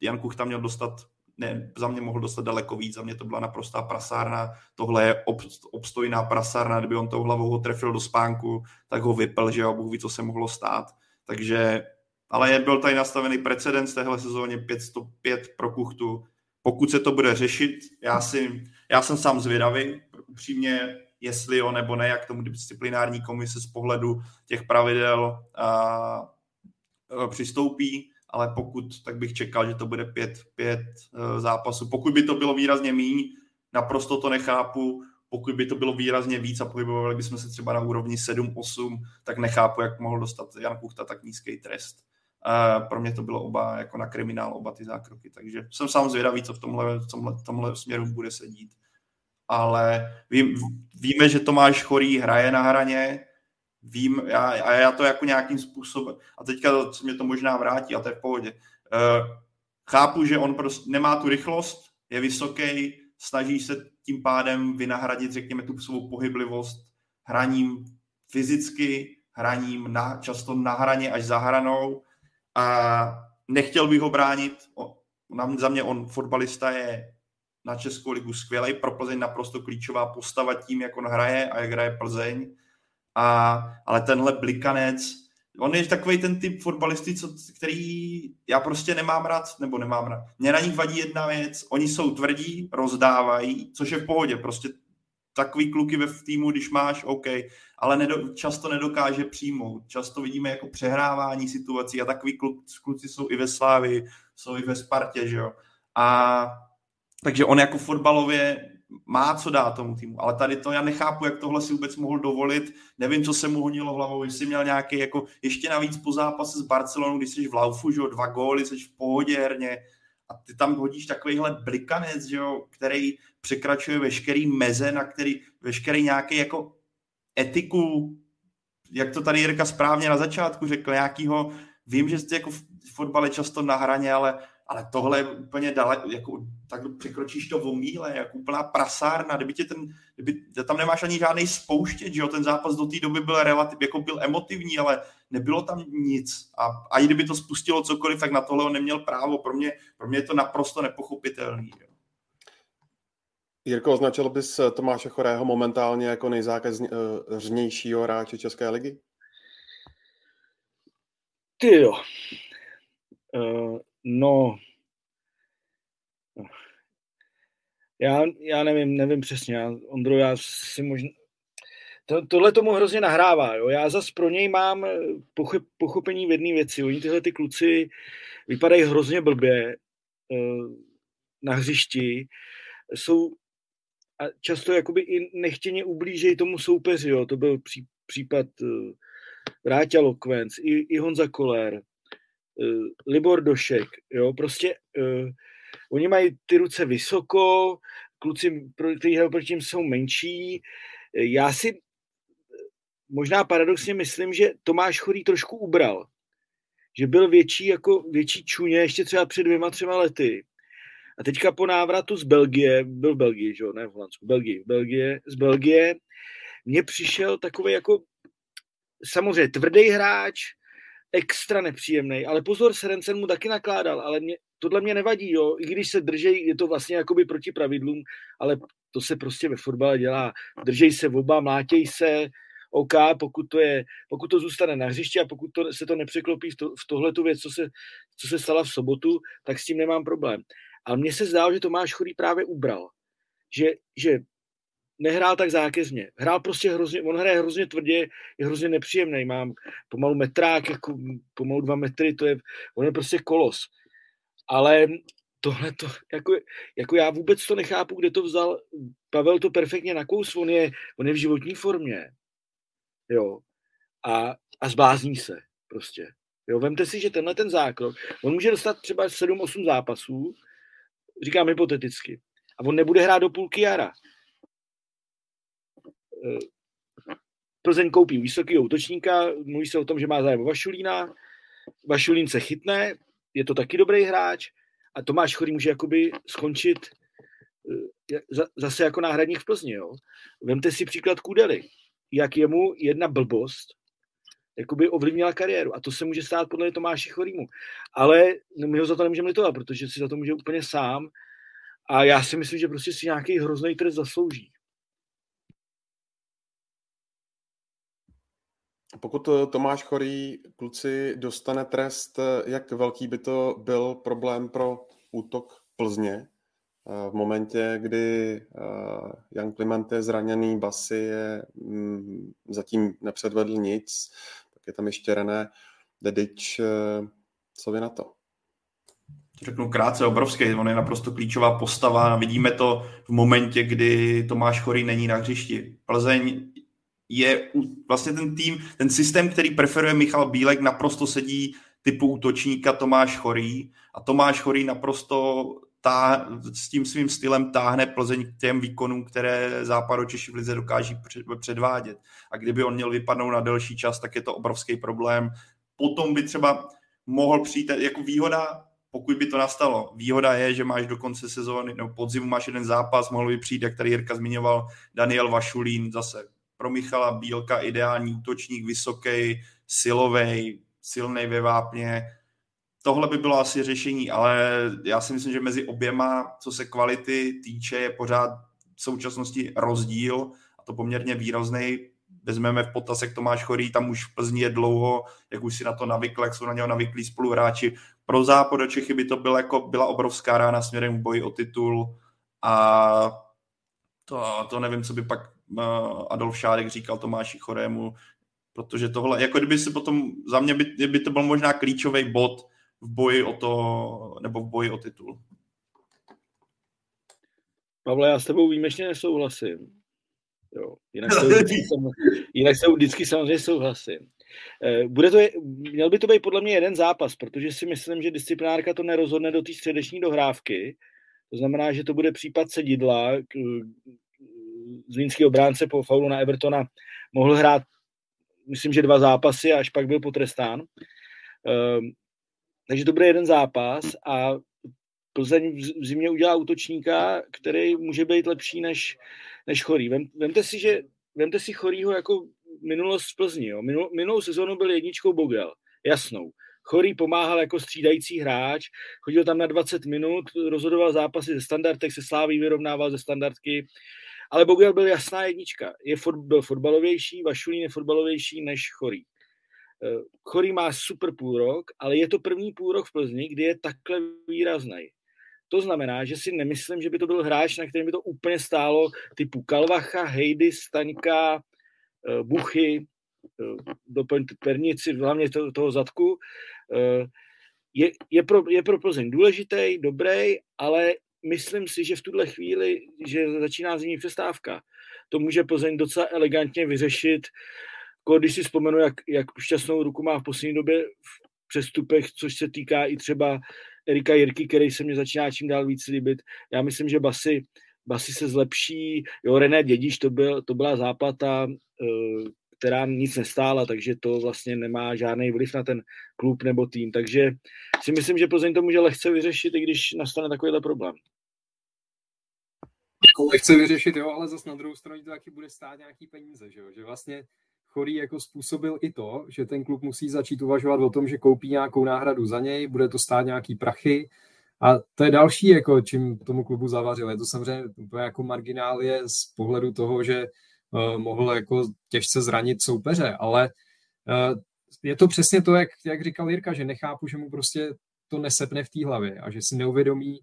Jan Kuchta měl dostat ne, za mě mohl dostat daleko víc, za mě to byla naprostá prasárna, tohle je ob, obstojná prasárna, kdyby on tou hlavou ho trefil do spánku, tak ho vypel, že jo, Bůh ví, co se mohlo stát. Takže, ale je, byl tady nastavený precedens téhle sezóně 505 pro Kuchtu. Pokud se to bude řešit, já, si, já jsem sám zvědavý, upřímně, jestli jo nebo ne, jak tomu disciplinární komise z pohledu těch pravidel a, a přistoupí, ale pokud, tak bych čekal, že to bude pět, pět uh, zápasů. Pokud by to bylo výrazně míň, naprosto to nechápu, pokud by to bylo výrazně víc a pohybovali bychom se třeba na úrovni 7-8, tak nechápu, jak mohl dostat Jan Kuchta tak nízký trest. Uh, pro mě to bylo oba jako na kriminál, oba ty zákroky, takže jsem sám zvědavý, co v tomhle, v tomhle, v tomhle směru bude sedít. Ale vím, víme, že Tomáš Chorý hraje na hraně, vím, já, a já to jako nějakým způsobem, a teďka to, mě to možná vrátí, a to je v pohodě. Uh, chápu, že on prostě nemá tu rychlost, je vysoký, snaží se tím pádem vynahradit, řekněme, tu svou pohyblivost hraním fyzicky, hraním na, často na hraně až za hranou a nechtěl bych ho bránit. O, na, za mě on fotbalista je na Českou ligu skvělý, pro Plzeň naprosto klíčová postava tím, jak on hraje a jak hraje Plzeň. A, ale tenhle blikanec, on je takový ten typ fotbalisty, co, který já prostě nemám rád, nebo nemám rád. Mně na nich vadí jedna věc, oni jsou tvrdí, rozdávají, což je v pohodě, prostě takový kluky ve týmu, když máš, OK, ale nedo, často nedokáže přijmout. Často vidíme jako přehrávání situací a takový kluk, kluci jsou i ve Slávi, jsou i ve Spartě, že jo. A takže on jako fotbalově má co dát tomu týmu, ale tady to já nechápu, jak tohle si vůbec mohl dovolit, nevím, co se mu honilo hlavou, jestli měl nějaký, jako ještě navíc po zápase s Barcelonou, když jsi v laufu, že jo, dva góly, jsi v pohodě herně. A ty tam hodíš takovýhle blikanec, že jo, který překračuje veškerý meze, na který veškerý nějaký jako etiku jak to tady Jirka správně na začátku řekl, nějakýho, vím, že jste jako v fotbale často na hraně, ale, ale tohle je úplně daleko, jako, tak překročíš to v míle, jako úplná prasárna, kdyby tě ten, kdyby, tam nemáš ani žádný spouštět, že jo, ten zápas do té doby byl relativ, jako byl emotivní, ale nebylo tam nic a, a i kdyby to spustilo cokoliv, tak na tohle on neměl právo, pro mě, pro mě je to naprosto nepochopitelný. Jo. Jirko, označil bys Tomáše Chorého momentálně jako nejzákeřnějšího hráče České ligy? Ty jo. Uh, no. Já, já nevím, nevím přesně. Já, Ondro, já si možná... To, tohle tomu hrozně nahrává. Jo? Já zas pro něj mám pochop, pochopení v jedné věci. Oni tyhle ty kluci vypadají hrozně blbě uh, na hřišti. Jsou a často jakoby i nechtěně ublížejí tomu soupeři. Jo? To byl pří, případ Vráťa Lokvenc, i, i Honza Koller, uh, Libor Došek, jo, prostě uh, oni mají ty ruce vysoko, kluci, kteří proti tím jsou menší. Já si možná paradoxně myslím, že Tomáš Chorý trošku ubral. Že byl větší jako větší čuně ještě třeba před dvěma, třema lety. A teďka po návratu z Belgie, byl v Belgii, že jo, ne v Holandsku, Belgii, Belgie, z Belgie, mně přišel takový jako samozřejmě tvrdý hráč, extra nepříjemný, ale pozor, Serencen mu taky nakládal, ale mě, tohle mě nevadí, jo. I když se držej, je to vlastně jakoby proti pravidlům, ale to se prostě ve fotbale dělá. Držej se oba, mlátěj se, OK, pokud to, je, pokud to zůstane na hřišti a pokud to, se to nepřeklopí v, to, v tohle tu věc, co se, co se stala v sobotu, tak s tím nemám problém. Ale mně se zdálo, že Tomáš Chorý právě ubral. Že, že nehrál tak zákeřně. Hrál prostě hrozně, on hraje hrozně tvrdě, je hrozně nepříjemný. Mám pomalu metrák, jako pomalu dva metry, to je, on je prostě kolos. Ale tohle to, jako, jako já vůbec to nechápu, kde to vzal. Pavel to perfektně nakous, on je, on je v životní formě. Jo. A, a zblázní se prostě. Jo, vemte si, že tenhle ten zákrok, on může dostat třeba 7-8 zápasů, říkám hypoteticky, a on nebude hrát do půlky jara. Eh, Plzeň koupí vysokého útočníka, mluví se o tom, že má zájem Vašulína, Vašulín se chytne, je to taky dobrý hráč a Tomáš Chorý může jakoby skončit eh, zase jako náhradník v Plzni. Jo? Vemte si příklad Kudely, jak jemu jedna blbost jakoby ovlivnila kariéru. A to se může stát podle Tomáši Chorýmu. Ale my ho za to nemůžeme litovat, protože si za to může úplně sám. A já si myslím, že prostě si nějaký hrozný trest zaslouží. Pokud eh, Tomáš Chorý kluci dostane trest, eh, jak velký by to byl problém pro útok Plzně eh, v momentě, kdy Jan Kliment je zraněný, Basy je mm, zatím nepředvedl nic, tak je tam ještě René Dedič. Co vy na to? Řeknu krátce, obrovský, on je naprosto klíčová postava. Vidíme to v momentě, kdy Tomáš Chorý není na hřišti. Plzeň je vlastně ten tým, ten systém, který preferuje Michal Bílek, naprosto sedí typu útočníka Tomáš Chorý a Tomáš Chorý naprosto tá, s tím svým stylem táhne Plzeň k těm výkonům, které Češi v Lize dokáží předvádět. A kdyby on měl vypadnout na delší čas, tak je to obrovský problém. Potom by třeba mohl přijít jako výhoda, pokud by to nastalo. Výhoda je, že máš do konce sezóny, nebo podzimu máš jeden zápas, mohl by přijít, jak tady Jirka zmiňoval, Daniel Vašulín, zase pro Michala Bílka ideální útočník, vysoký, silový, silný ve vápně. Tohle by bylo asi řešení, ale já si myslím, že mezi oběma, co se kvality týče, je pořád v současnosti rozdíl a to poměrně výrazný. Vezmeme v potaz, jak Tomáš Chorý, tam už v Plzni je dlouho, jak už si na to navykl, jak jsou na něho navyklí spoluhráči. Pro západ Čechy by to byla, jako, byla obrovská rána směrem k boji o titul a to, to nevím, co by pak Adolf Šárek říkal Tomáši Chorému, protože tohle, jako kdyby se potom, za mě by, by to byl možná klíčový bod v boji o to, nebo v boji o titul. Pavle, já s tebou výjimečně nesouhlasím. Jo. Jinak, se vždycky, [LAUGHS] jinak se vždycky samozřejmě souhlasím. Eh, bude to, měl by to být podle mě jeden zápas, protože si myslím, že disciplinárka to nerozhodne do té středeční dohrávky. To znamená, že to bude případ sedidla, zlínský obránce po faulu na Evertona mohl hrát myslím, že dva zápasy, až pak byl potrestán. Um, takže to bude jeden zápas a Plzeň v zimě udělá útočníka, který může být lepší než, než Chorý. Vem, vemte si, že vemte si Chorýho jako minulost v Plzni. Jo. Minul, minulou sezónu byl jedničkou Bogel, jasnou. Chorý pomáhal jako střídající hráč, chodil tam na 20 minut, rozhodoval zápasy ze standardek, se Sláví vyrovnával ze standardky, ale Bogel byl jasná jednička. Je, byl fotbalovější, Vašulín je fotbalovější než Chorý. Eh, Chorý má super půl rok, ale je to první půl rok v Plzni, kdy je takhle výrazný. To znamená, že si nemyslím, že by to byl hráč, na kterém by to úplně stálo typu Kalvacha, Hejdy, Staňka, eh, Buchy, eh, doplň pernici, hlavně toho, toho zadku. Je, je, pro, je pro Plzeň důležitý, dobrý, ale myslím si, že v tuhle chvíli, že začíná zimní přestávka, to může Plzeň docela elegantně vyřešit když si vzpomenu, jak, jak šťastnou ruku má v poslední době v přestupech, což se týká i třeba Erika Jirky, který se mě začíná čím dál víc líbit. Já myslím, že Basy, Basy se zlepší. Jo, René Dědiš, to, byl, to byla záplata, eh, která nic nestála, takže to vlastně nemá žádný vliv na ten klub nebo tým. Takže si myslím, že Plzeň to může lehce vyřešit, i když nastane takovýhle problém. Jako lehce vyřešit, jo, ale zase na druhou stranu to taky bude stát nějaký peníze, že, jo? že vlastně Chorý jako způsobil i to, že ten klub musí začít uvažovat o tom, že koupí nějakou náhradu za něj, bude to stát nějaký prachy a to je další, jako čím tomu klubu zavařil. Je to samozřejmě jako marginálie z pohledu toho, že mohl jako těžce zranit soupeře, ale uh, je to přesně to, jak, jak říkal Jirka, že nechápu, že mu prostě to nesepne v té hlavě a že si neuvědomí,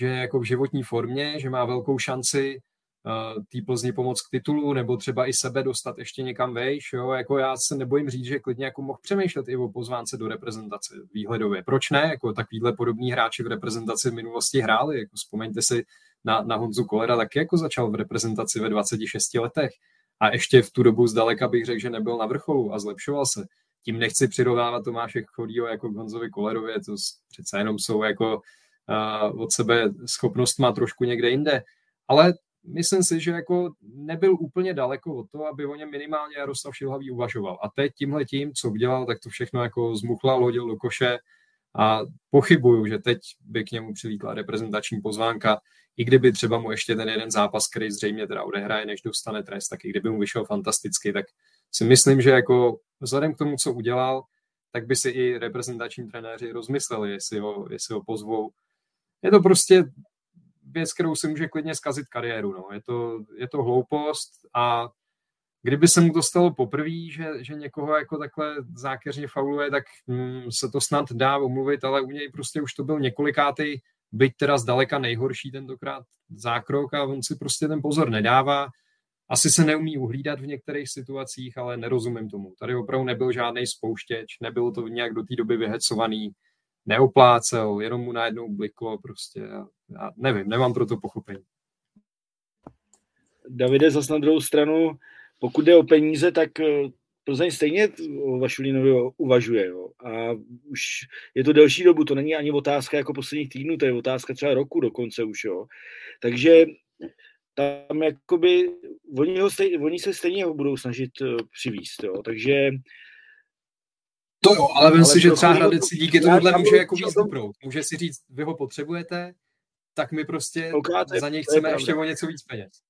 že je jako v životní formě, že má velkou šanci uh, té Plzni pomoct k titulu, nebo třeba i sebe dostat ještě někam vejš. Jo? Jako já se nebojím říct, že klidně jako mohl přemýšlet i o pozvánce do reprezentace výhledově. Proč ne? Jako takovýhle podobní hráči v reprezentaci v minulosti hráli. Jako vzpomeňte si na, na Honzu Kolera, taky jako začal v reprezentaci ve 26 letech. A ještě v tu dobu zdaleka bych řekl, že nebyl na vrcholu a zlepšoval se. Tím nechci přirovnávat Tomáše Chodího jako k Honzovi Kolerovi, to přece jenom jsou jako uh, od sebe schopnost má trošku někde jinde. Ale myslím si, že jako nebyl úplně daleko od toho, aby o něm minimálně Jaroslav Šilhavý uvažoval. A teď tímhle tím, co udělal, tak to všechno jako zmuchlal, hodil do koše a pochybuju, že teď by k němu přilítla reprezentační pozvánka, i kdyby třeba mu ještě ten jeden zápas, který zřejmě teda odehraje, než dostane trest, tak i kdyby mu vyšel fantasticky, tak si myslím, že jako vzhledem k tomu, co udělal, tak by si i reprezentační trenéři rozmysleli, jestli ho, jestli ho pozvou. Je to prostě věc, kterou si může klidně zkazit kariéru. No. Je, to, je to hloupost a kdyby se mu to stalo poprvé, že, že někoho jako takhle zákeřně fauluje, tak hm, se to snad dá omluvit, ale u něj prostě už to byl několikátý, byť teda zdaleka nejhorší tentokrát zákrok a on si prostě ten pozor nedává. Asi se neumí uhlídat v některých situacích, ale nerozumím tomu. Tady opravdu nebyl žádný spouštěč, nebylo to nějak do té doby vyhecovaný neoplácel, jenom mu najednou bliklo prostě. Já, já nevím, nemám pro to pochopení. Davide, zase na druhou stranu, pokud jde o peníze, tak eh, Plzeň stejně o Vašulínovi uvažuje. Jo. A už je to delší dobu, to není ani otázka jako posledních týdnů, to je otázka třeba roku dokonce už. Jo. Takže tam jakoby, oni, ho stej, oni se stejně ho budou snažit eh, přivíst. Jo. Takže to jo, ale vím si, že třeba Hradec si díky tomuhle může jako víc dobrou. Může si říct, vy ho potřebujete, tak my prostě okay, za něj chceme ještě o něco víc peněz.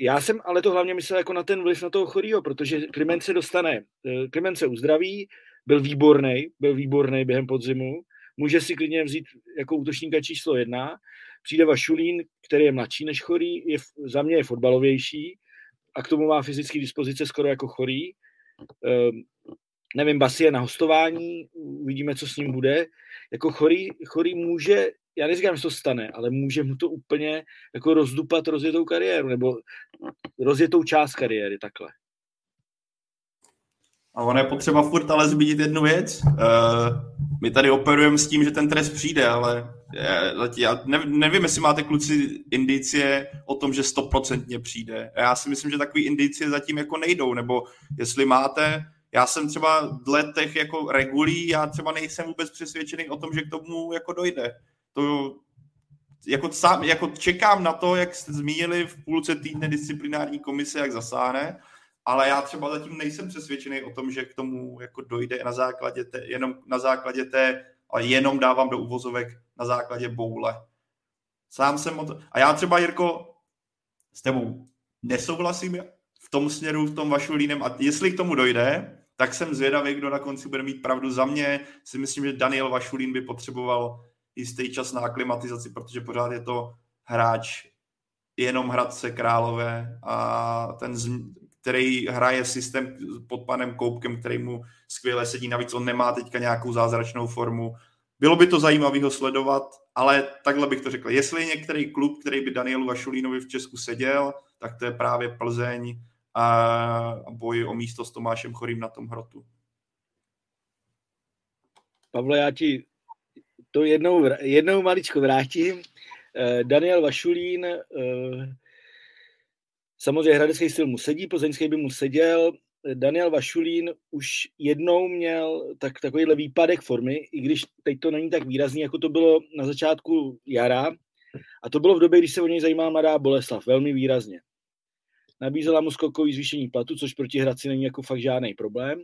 Já jsem ale to hlavně myslel jako na ten vliv na toho chorýho, protože Kliment se dostane, eh, Kliment se uzdraví, byl výborný, byl výborný během podzimu, může si klidně vzít jako útočníka číslo jedna, přijde Vašulín, který je mladší než chorý, je, za mě je fotbalovější a k tomu má fyzické dispozice skoro jako chorý. Um, nevím, Basi je na hostování, uvidíme, co s ním bude. Jako chorý, chorý může, já neříkám, že to stane, ale může mu to úplně jako rozdupat rozjetou kariéru, nebo rozjetou část kariéry, takhle. A ono je potřeba furt ale zmínit jednu věc. Uh, my tady operujeme s tím, že ten trest přijde, ale já nevím, jestli máte kluci indicie o tom, že stoprocentně přijde. Já si myslím, že takové indicie zatím jako nejdou, nebo jestli máte, já jsem třeba dle těch jako regulí, já třeba nejsem vůbec přesvědčený o tom, že k tomu jako dojde. To jako, sám, jako čekám na to, jak jste zmínili v půlce týdne disciplinární komise, jak zasáhne, ale já třeba zatím nejsem přesvědčený o tom, že k tomu jako dojde na základě té, jenom na základě té, ale jenom dávám do uvozovek na základě boule. Sám jsem o to, a já třeba, Jirko, s tebou nesouhlasím v tom směru, v tom línem a jestli k tomu dojde, tak jsem zvědavý, kdo na konci bude mít pravdu. Za mě si myslím, že Daniel Vašulín by potřeboval jistý čas na aklimatizaci, protože pořád je to hráč jenom Hradce Králové a ten, který hraje systém pod panem Koupkem, který mu skvěle sedí. Navíc on nemá teďka nějakou zázračnou formu. Bylo by to zajímavé ho sledovat, ale takhle bych to řekl. Jestli je některý klub, který by Danielu Vašulínovi v Česku seděl, tak to je právě Plzeň a boj o místo s Tomášem Chorým na tom hrotu. Pavle, já ti to jednou, jednou maličko vrátím. Eh, Daniel Vašulín, eh, samozřejmě hradecký styl mu sedí, plzeňský by mu seděl. Daniel Vašulín už jednou měl tak, takovýhle výpadek formy, i když teď to není tak výrazný, jako to bylo na začátku jara. A to bylo v době, když se o něj zajímala mladá Boleslav, velmi výrazně. Nabízela mu skokový zvýšení platu, což proti Hradci není jako fakt žádný problém.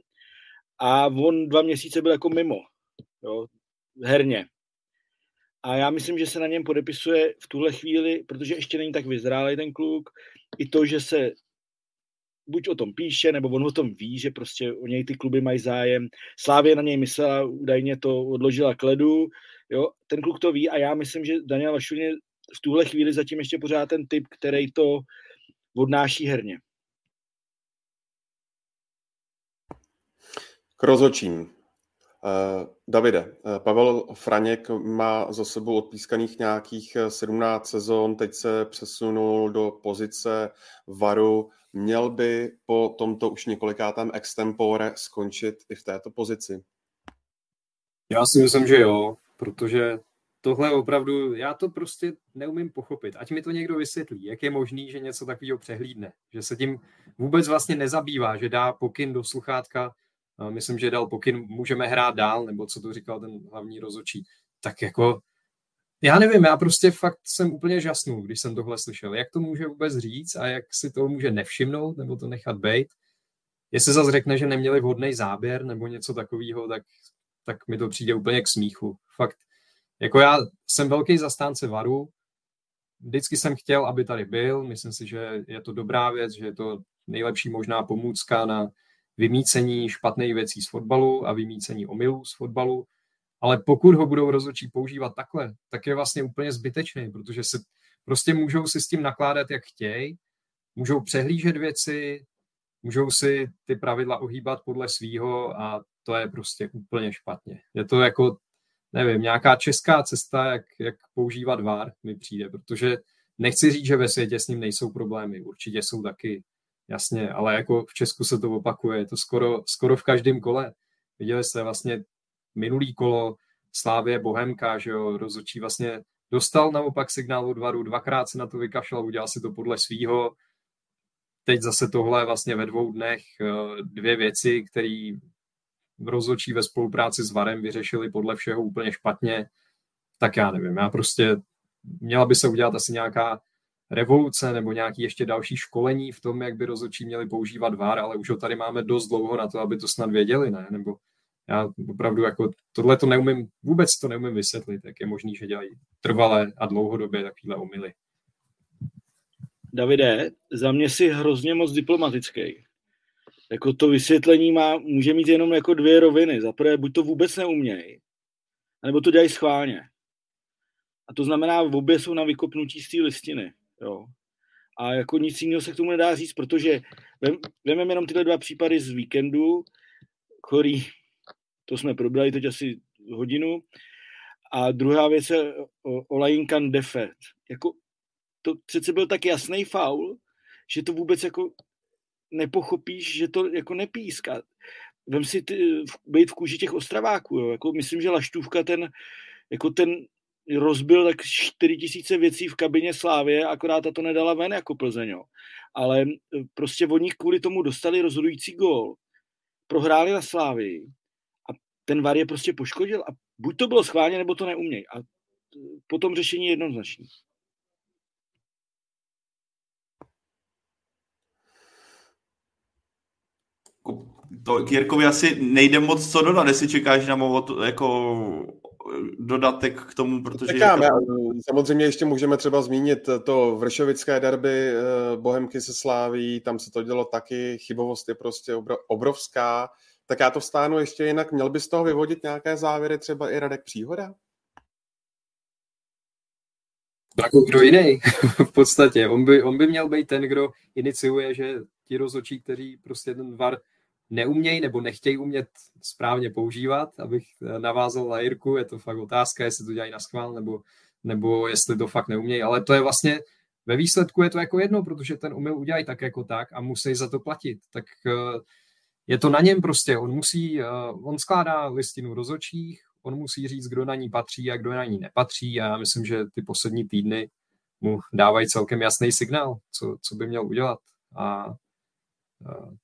A on dva měsíce byl jako mimo, jo, herně. A já myslím, že se na něm podepisuje v tuhle chvíli, protože ještě není tak vyzrálý ten kluk, i to, že se buď o tom píše, nebo on o tom ví, že prostě o něj ty kluby mají zájem. Slávě na něj myslela, údajně to odložila k ledu, jo, ten kluk to ví a já myslím, že Daniel Vašun je v tuhle chvíli zatím ještě pořád ten typ, který to odnáší herně. K rozočím. Eh, Davide, eh, Pavel Franěk má za sebou odpískaných nějakých 17 eh, sezon, teď se přesunul do pozice varu. Měl by po tomto už několikátém extempore skončit i v této pozici? Já si myslím, že jo, protože tohle opravdu, já to prostě neumím pochopit. Ať mi to někdo vysvětlí, jak je možný, že něco takového přehlídne, že se tím vůbec vlastně nezabývá, že dá pokyn do sluchátka, myslím, že dal pokyn, můžeme hrát dál, nebo co to říkal ten hlavní rozočí. Tak jako, já nevím, já prostě fakt jsem úplně žasnul, když jsem tohle slyšel. Jak to může vůbec říct a jak si to může nevšimnout, nebo to nechat být. Jestli zase řekne, že neměli vhodný záběr nebo něco takového, tak, tak mi to přijde úplně k smíchu. Fakt, jako já jsem velký zastánce varu, vždycky jsem chtěl, aby tady byl, myslím si, že je to dobrá věc, že je to nejlepší možná pomůcka na vymícení špatných věcí z fotbalu a vymícení omylů z fotbalu, ale pokud ho budou rozhodčí používat takhle, tak je vlastně úplně zbytečný, protože se prostě můžou si s tím nakládat, jak chtějí, můžou přehlížet věci, můžou si ty pravidla ohýbat podle svýho a to je prostě úplně špatně. Je to jako, nevím, nějaká česká cesta, jak, jak používat VAR mi přijde, protože nechci říct, že ve světě s ním nejsou problémy, určitě jsou taky, jasně, ale jako v Česku se to opakuje, je to skoro, skoro v každém kole. Viděli jste vlastně minulý kolo Slávě Bohemka, že jo, rozhodčí vlastně dostal naopak signál od varu, dvakrát se na to vykašlal, udělal si to podle svýho. Teď zase tohle vlastně ve dvou dnech eh, dvě věci, které rozhodčí ve spolupráci s Varem vyřešili podle všeho úplně špatně, tak já nevím, já prostě měla by se udělat asi nějaká revoluce nebo nějaký ještě další školení v tom, jak by rozhodčí měli používat VAR, ale už ho tady máme dost dlouho na to, aby to snad věděli, ne? Nebo já opravdu jako tohle to neumím, vůbec to neumím vysvětlit, jak je možný, že dělají trvalé a dlouhodobě takovýhle omily. Davide, za mě si hrozně moc diplomatický. Jako to vysvětlení má, může mít jenom jako dvě roviny. Za prvé, buď to vůbec neumějí, anebo to dělají schválně. A to znamená, v obě jsou na vykopnutí z té listiny. Jo. A jako nic jiného se k tomu nedá říct, protože vememe jenom tyhle dva případy z víkendu, který, to jsme probrali teď asi hodinu, a druhá věc je Olajinkan Defet. Jako, to přece byl tak jasný faul, že to vůbec jako nepochopíš, že to jako nepíská. Vem si ty, být v kůži těch ostraváků. Jo. Jako myslím, že Laštůvka ten, jako ten rozbil tak 4 tisíce věcí v kabině Slávě, akorát ta to nedala ven jako Plzeň. Jo. Ale e, prostě oni kvůli tomu dostali rozhodující gól, prohráli na Slávii a ten VAR je prostě poškodil a buď to bylo schválně, nebo to neuměj. A e, potom řešení je to k Jirkovi asi nejde moc co dodat, jestli čekáš na movo, jako dodatek k tomu, protože... Čekáme. To... Samozřejmě ještě můžeme třeba zmínit to vršovické derby eh, Bohemky se sláví, tam se to dělo taky, chybovost je prostě obrovská. Tak já to vstánu ještě jinak. Měl by z toho vyvodit nějaké závěry třeba i Radek Příhoda? Jako kdo jiný [LAUGHS] v podstatě. On by, on by měl být ten, kdo iniciuje, že ti rozhodčí, kteří prostě ten VAR neumějí nebo nechtějí umět správně používat, abych navázal na Jirku, je to fakt otázka, jestli to dělají na schvál, nebo, nebo jestli to fakt neumějí, ale to je vlastně, ve výsledku je to jako jedno, protože ten umil udělají tak jako tak a musí za to platit, tak eh, je to na něm prostě, on musí, eh, on skládá listinu rozočích, on musí říct, kdo na ní patří a kdo na ní nepatří a já myslím, že ty poslední týdny mu dávají celkem jasný signál, co, co by měl udělat. A eh,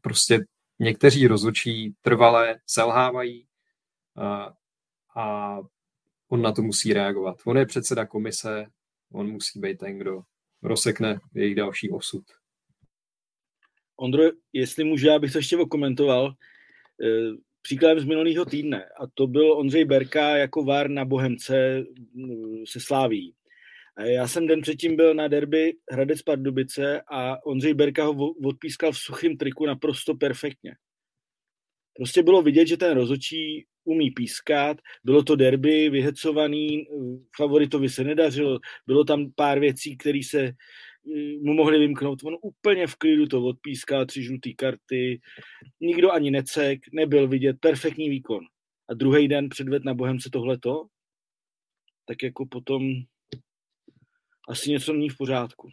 prostě někteří rozhodčí trvalé selhávají a, a on na to musí reagovat. On je předseda komise, on musí být ten, kdo rozsekne jejich další osud. Ondro, jestli můžu, já bych to ještě okomentoval. E, příkladem z minulého týdne, a to byl Ondřej Berka jako vár na Bohemce se Sláví. Já jsem den předtím byl na derby Hradec Pardubice a Ondřej Berka ho odpískal v suchém triku naprosto perfektně. Prostě bylo vidět, že ten rozočí umí pískat, bylo to derby vyhecovaný, favoritovi se nedařilo, bylo tam pár věcí, které se eh, mu mohli vymknout. On úplně v klidu to odpískal, tři žluté karty, nikdo ani necek, nebyl vidět, perfektní výkon. A druhý den předved na Bohemce tohleto, tak jako potom asi něco není v pořádku.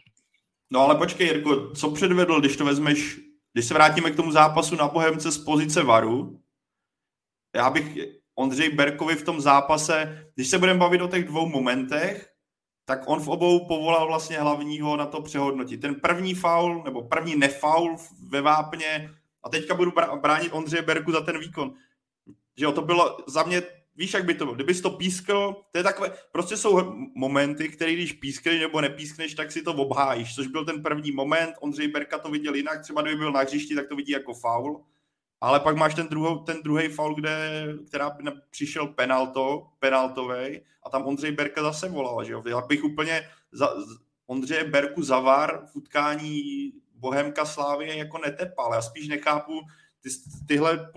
No ale počkej, Jirko, co předvedl, když to vezmeš, když se vrátíme k tomu zápasu na Bohemce z pozice Varu, já bych Ondřej Berkovi v tom zápase, když se budeme bavit o těch dvou momentech, tak on v obou povolal vlastně hlavního na to přehodnotit. Ten první faul, nebo první nefaul ve vápně, a teďka budu bránit Ondřeje Berku za ten výkon. Že jo, to bylo za mě víš, jak by to bylo, kdybys to pískl, to je takové, prostě jsou momenty, které když pískneš nebo nepískneš, tak si to obhájíš, což byl ten první moment, Ondřej Berka to viděl jinak, třeba kdyby byl na hřišti, tak to vidí jako faul, ale pak máš ten, druhou, ten druhý faul, kde, která přišel penalto, penaltovej a tam Ondřej Berka zase volal, že jo, já bych úplně za, Ondřeje Berku zavar v utkání Bohemka Slávy jako netepal, já spíš nechápu ty, tyhle,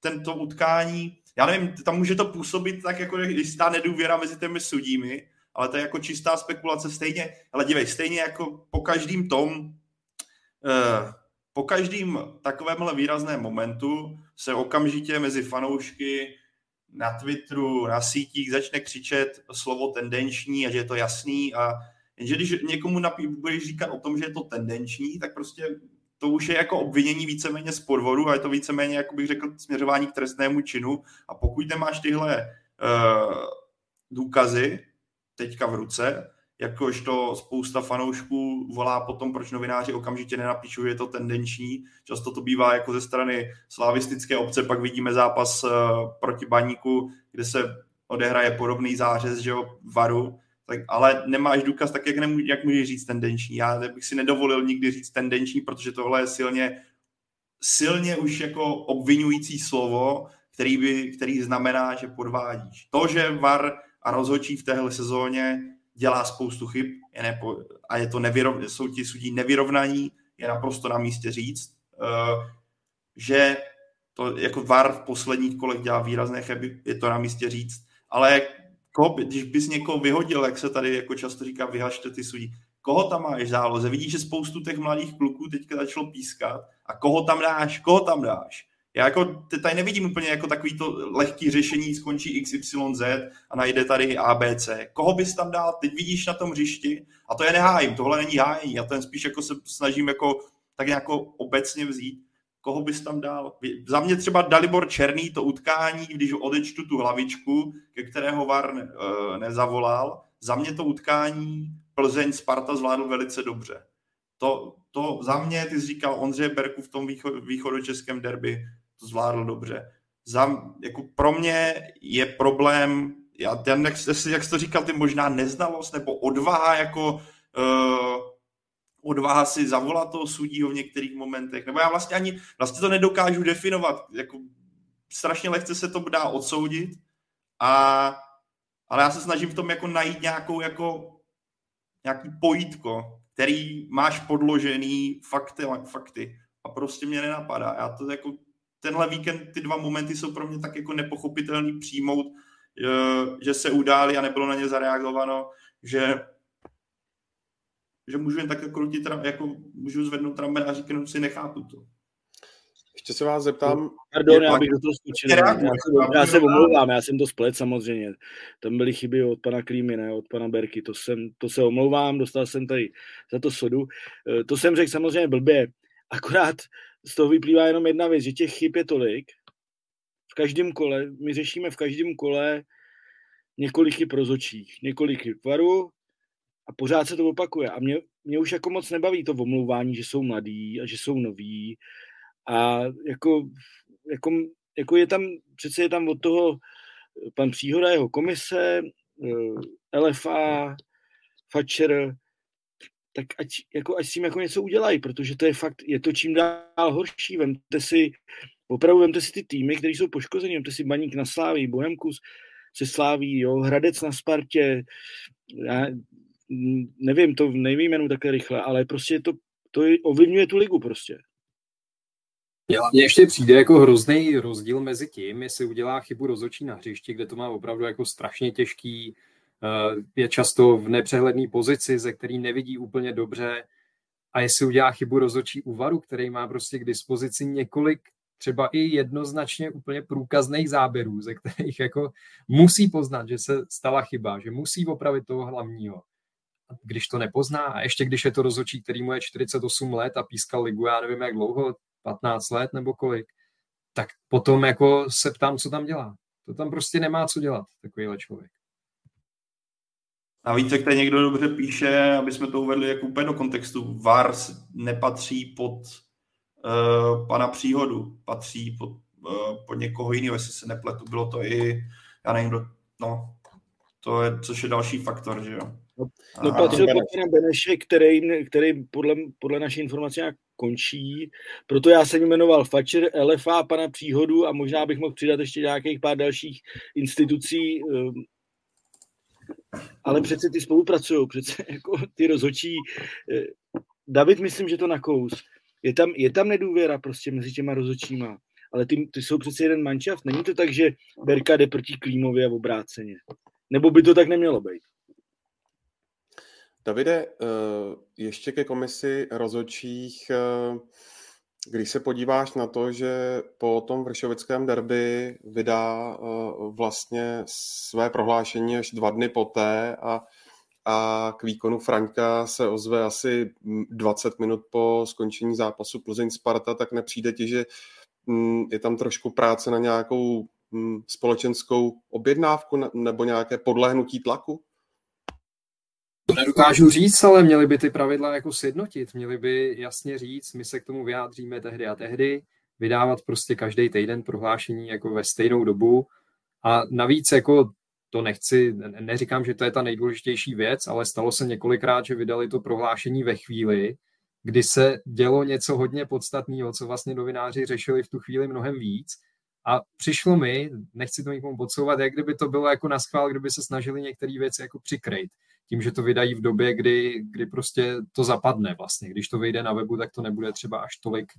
tento utkání, já nevím, tam může to působit tak jako jistá nedůvěra mezi těmi sudími, ale to je jako čistá spekulace. Stejně, ale dívej, stejně jako po každým tom, eh, po každým takovémhle výrazném momentu se okamžitě mezi fanoušky na Twitteru, na sítích začne křičet slovo tendenční a že je to jasný. A jenže když někomu napí, budeš říkat o tom, že je to tendenční, tak prostě to už je jako obvinění víceméně z podvodu a je to víceméně, jako bych řekl, směřování k trestnému činu. A pokud nemáš tyhle uh, důkazy teďka v ruce, jakož to spousta fanoušků volá potom, proč novináři okamžitě nenapíšou, je to tendenční. Často to bývá jako ze strany slavistické obce, pak vidíme zápas uh, proti Baníku, kde se odehraje podobný zářez, že jo, varu, tak, ale nemáš důkaz, tak jak, nemů, jak můžeš říct tendenční? Já bych si nedovolil nikdy říct tendenční, protože tohle je silně, silně už jako obvinující slovo, který, by, který znamená, že podvádíš. To, že VAR a rozhodčí v téhle sezóně dělá spoustu chyb je nepo, a je to nevyrov, jsou ti sudí nevyrovnaní, je naprosto na místě říct, uh, že to jako VAR v posledních kolech dělá výrazné chyby, je to na místě říct, ale koho, když bys někoho vyhodil, jak se tady jako často říká, vyhašte ty sudí, koho tam máš záloze? Vidíš, že spoustu těch mladých kluků teďka začalo pískat a koho tam dáš, koho tam dáš? Já jako tady nevidím úplně jako takový to lehký řešení, skončí XYZ a najde tady ABC. Koho bys tam dal? Teď vidíš na tom hřišti a to je nehájím, tohle není hájení, já ten spíš jako se snažím jako tak nějak obecně vzít koho bys tam dal? Za mě třeba Dalibor Černý to utkání, když odečtu tu hlavičku, ke kterého VAR ne, uh, nezavolal, za mě to utkání Plzeň Sparta zvládl velice dobře. To, to za mě, ty jsi říkal Ondřej Berku v tom východ, východočeském derby, to zvládl dobře. Za, jako pro mě je problém, já, jak, jak jsi to říkal, ty možná neznalost nebo odvaha jako uh, odvaha si zavolat toho sudího v některých momentech, nebo já vlastně ani, vlastně to nedokážu definovat, jako strašně lehce se to dá odsoudit, a, ale já se snažím v tom jako najít nějakou jako nějaký pojítko, který máš podložený fakty, fakty. A prostě mě nenapadá. Já to jako tenhle víkend, ty dva momenty jsou pro mě tak jako nepochopitelný přijmout, že se udály a nebylo na ně zareagováno, že že můžu jen tak krutit, jako můžu zvednout ramen a říknout si, nechápu to. Ještě se vás zeptám. Pardon, já bych do toho skočil. Já, se, já se omlouvám, já jsem to splet samozřejmě. Tam byly chyby od pana Klímy, ne od pana Berky. To, jsem, to se omlouvám, dostal jsem tady za to sodu. Eh, to jsem řekl samozřejmě blbě. Akorát z toho vyplývá jenom jedna věc, že těch chyb je tolik. V každém kole, my řešíme v každém kole několik chyb rozočích, několik chyb varu a pořád se to opakuje. A mě, mě už jako moc nebaví to omlouvání, že jsou mladí a že jsou noví a jako, jako, jako je tam, přece je tam od toho pan Příhoda, jeho komise, eh, LFA, Fatcher, tak ať, jako, ať s tím jako něco udělají, protože to je fakt, je to čím dál horší. Vemte si, opravdu vemte si ty týmy, které jsou poškození, vemte si Baník na Sláví, Bohemkus se Sláví, jo, Hradec na Spartě, já nevím, to nejvýjmenu také rychle, ale prostě to, to ovlivňuje tu ligu prostě. Mně ještě přijde jako hrozný rozdíl mezi tím, jestli udělá chybu rozočí na hřišti, kde to má opravdu jako strašně těžký, eh, je často v nepřehledné pozici, ze který nevidí úplně dobře, a jestli udělá chybu rozočí úvaru, který má prostě k dispozici několik třeba i jednoznačně úplně průkazných záběrů, ze kterých jako musí poznat, že se stala chyba, že musí opravit toho hlavního. Když to nepozná, a ještě když je to rozhodčí, který mu je 48 let a pískal ligu, já nevím jak dlouho, 15 let nebo kolik, tak potom jako se ptám, co tam dělá. To tam prostě nemá co dělat, takovýhle člověk. A více, kde někdo dobře píše, aby jsme to uvedli jako úplně do kontextu, VAR nepatří pod uh, pana příhodu, patří pod, uh, pod někoho jiného, jestli se nepletu. Bylo to i, já nevím, no, to je, což je další faktor, že jo. No, no patřil pod pana Beneše, který, který podle, podle naší informace nějak končí. Proto já jsem jmenoval Fatcher, LFA, pana Příhodu a možná bych mohl přidat ještě nějakých pár dalších institucí, ehm, ale přece ty spolupracují, přece [LAUGHS] jako ty rozhočí. Eh, David, myslím, že to nakous. Je tam, je tam nedůvěra prostě mezi těma rozhočíma, ale ty, ty jsou přece jeden manšaft. Není to tak, že Berka jde proti Klímovi a obráceně. Nebo by to tak nemělo být? Davide, eh, ještě ke komisi rozhodčích, eh, když se podíváš na to, že po tom vršovickém derby vydá eh, vlastně své prohlášení až dva dny poté a, a k výkonu Franka se ozve asi 20 minut po skončení zápasu Plzeň-Sparta, tak nepřijde ti, že mm, je tam trošku práce na nějakou mm, společenskou objednávku nebo nějaké podlehnutí tlaku? To nedokážu říct, ale měli by ty pravidla jako sjednotit. Měli by jasně říct, my se k tomu vyjádříme tehdy a tehdy, vydávat prostě každý týden prohlášení jako ve stejnou dobu. A navíc jako to nechci, neříkám, že to je ta nejdůležitější věc, ale stalo se několikrát, že vydali to prohlášení ve chvíli, kdy se dělo něco hodně podstatného, co vlastně novináři řešili v tu chvíli mnohem víc. A přišlo mi, nechci to nikomu podsouvat, jak kdyby to bylo jako na schvál, kdyby se snažili některé věci jako přikrejt tím, že to vydají v době, kdy, kdy prostě to zapadne vlastně. Když to vyjde na webu, tak to nebude třeba až tolik,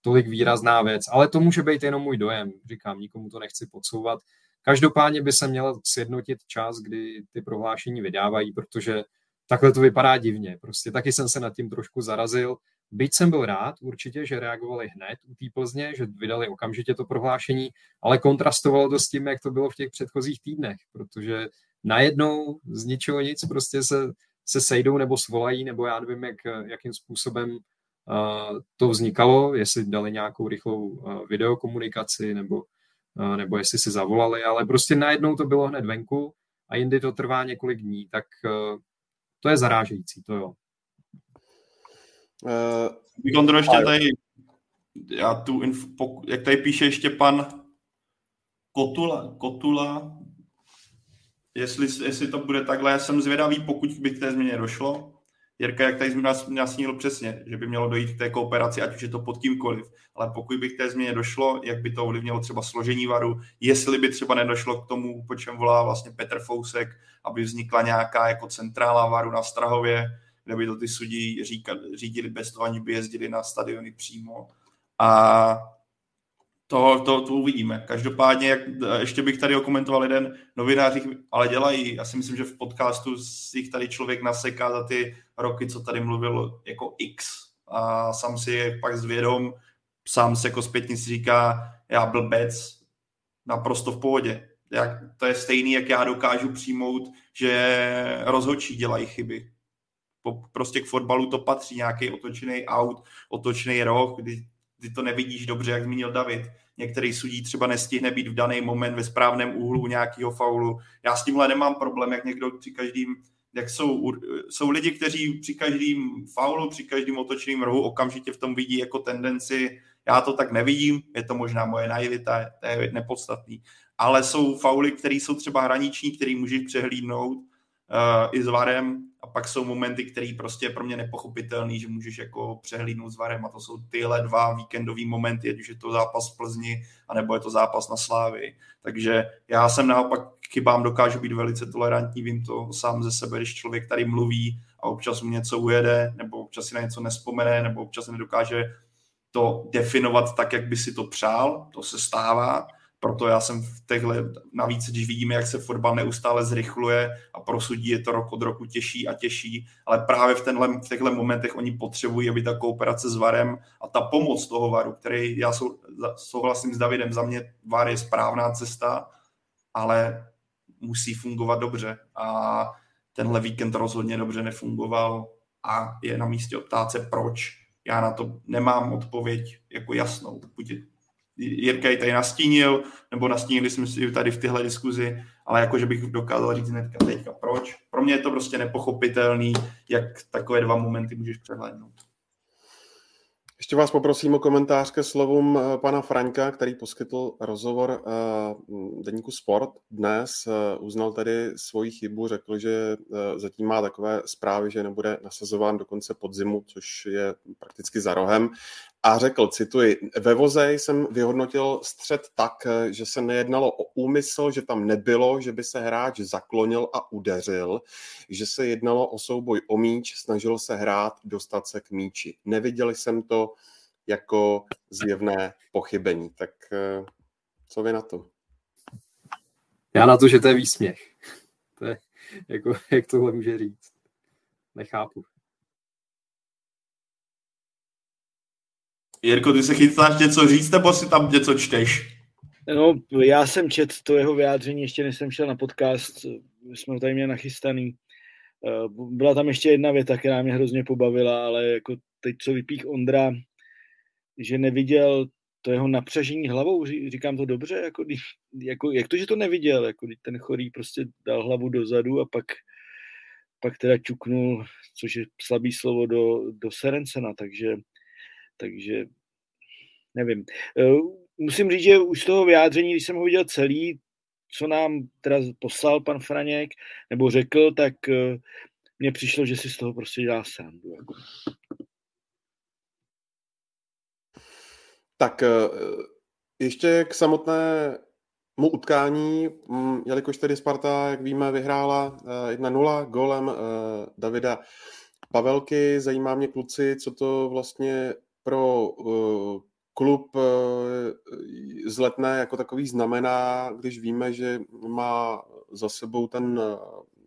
tolik výrazná věc. Ale to může být jenom můj dojem. Říkám, nikomu to nechci podsouvat. Každopádně by se měl sjednotit čas, kdy ty prohlášení vydávají, protože takhle to vypadá divně. Prostě taky jsem se nad tím trošku zarazil. Byť jsem byl rád určitě, že reagovali hned u té Plzně, že vydali okamžitě to prohlášení, ale kontrastovalo to s tím, jak to bylo v těch předchozích týdnech, protože najednou z ničeho nic prostě se, se sejdou nebo svolají, nebo já nevím, jak, jakým způsobem uh, to vznikalo, jestli dali nějakou rychlou uh, videokomunikaci, nebo, uh, nebo jestli si zavolali, ale prostě najednou to bylo hned venku a jindy to trvá několik dní, tak uh, to je zarážející, to jo. Uh, Gondro, ještě tady, já tu, inf, jak tady píše ještě pan Kotula, Kotula jestli, jestli to bude takhle. Já jsem zvědavý, pokud by k té změně došlo, Jirka, jak tady nasnil přesně, že by mělo dojít k té kooperaci, ať už je to pod kýmkoliv, ale pokud by k té změně došlo, jak by to ovlivnilo třeba složení varu, jestli by třeba nedošlo k tomu, po čem volá vlastně Petr Fousek, aby vznikla nějaká jako centrála varu na Strahově, kde by to ty sudí řídili bez toho, ani by jezdili na stadiony přímo. A to, to, to uvidíme. Každopádně, jak, ještě bych tady okomentoval jeden novinář, ale dělají, já si myslím, že v podcastu si jich tady člověk naseká za ty roky, co tady mluvil jako X a sám si je pak zvědom, sám se jako zpětně si říká, já blbec, naprosto v pohodě. Jak, to je stejný, jak já dokážu přijmout, že rozhodčí dělají chyby. Po, prostě k fotbalu to patří, nějaký otočený aut, otočený roh, kdy ty to nevidíš dobře, jak zmínil David. Některý sudí třeba nestihne být v daný moment ve správném úhlu nějakého faulu. Já s tímhle nemám problém, jak někdo při každým, jak jsou, jsou lidi, kteří při každém faulu, při každém otočným rohu okamžitě v tom vidí jako tendenci, já to tak nevidím, je to možná moje naivita, to je nepodstatný. Ale jsou fauly, které jsou třeba hraniční, které můžeš přehlídnout, uh, i s VARem pak jsou momenty, které prostě je pro mě nepochopitelný, že můžeš jako přehlídnout s VARem a to jsou tyhle dva víkendové momenty, ať už je to zápas v Plzni, anebo je to zápas na Slávy. Takže já jsem naopak chybám dokážu být velice tolerantní, vím to sám ze sebe, když člověk tady mluví a občas mu něco ujede, nebo občas si na něco nespomene, nebo občas nedokáže to definovat tak, jak by si to přál, to se stává, proto já jsem v těchto, navíc když vidíme, jak se fotbal neustále zrychluje a pro sudí je to rok od roku těžší a těžší, ale právě v, tenhle, v těchto momentech oni potřebují, aby ta kooperace s VARem a ta pomoc toho VARu, který já sou, souhlasím s Davidem, za mě VAR je správná cesta, ale musí fungovat dobře a tenhle víkend rozhodně dobře nefungoval a je na místě optát se proč. Já na to nemám odpověď jako jasnou. Buď Jirka ji tady nastínil, nebo nastínili jsme si tady v tyhle diskuzi, ale jako, že bych dokázal říct hnedka teďka proč. Pro mě je to prostě nepochopitelný, jak takové dva momenty můžeš přehlédnout. Ještě vás poprosím o komentář ke slovům eh, pana Franka, který poskytl rozhovor eh, deníku Sport dnes. Eh, uznal tedy svoji chybu, řekl, že zatím má takové zprávy, že nebude nasazován do konce podzimu, což je prakticky za rohem. A řekl, cituji, ve voze jsem vyhodnotil střed tak, že se nejednalo o úmysl, že tam nebylo, že by se hráč zaklonil a udeřil, že se jednalo o souboj o míč, snažil se hrát, dostat se k míči. Neviděl jsem to jako zjevné pochybení. Tak eh, co vy na to? Já na to, že to je výsměch. [LAUGHS] To je, jako, jak tohle může říct. Nechápu. Jirko, ty se chystáš něco říct, nebo si tam něco čteš? No, já jsem čet to jeho vyjádření, ještě než jsem šel na podcast, jsme ho tady měli nachystaný. Eh, byla tam ještě jedna věta, která mě hrozně pobavila, ale jako teď, co vypích Ondra, že neviděl to jeho napřažení hlavou, říkám to dobře, jako, jako, jak to, že to neviděl, jako ten chorý prostě dal hlavu dozadu a pak, pak teda čuknul, což je slabý slovo, do, do Serencena, takže takže nevím. Eh, musím říct, že už z toho vyjádření, když jsem ho viděl celý, co nám teda poslal pan Franěk, nebo řekl, tak eh, mně přišlo, že si z toho prostě dělá sám. Jako. Tak eh, ještě k samotné mu utkání, mm, jelikož tedy Sparta, jak víme, vyhrála 1-0 golem Davida Pavelky. Zajímá mě, kluci, co to vlastně pro uh, klub uh, z Letné jako takový znamená, když víme, že má za sebou ten uh,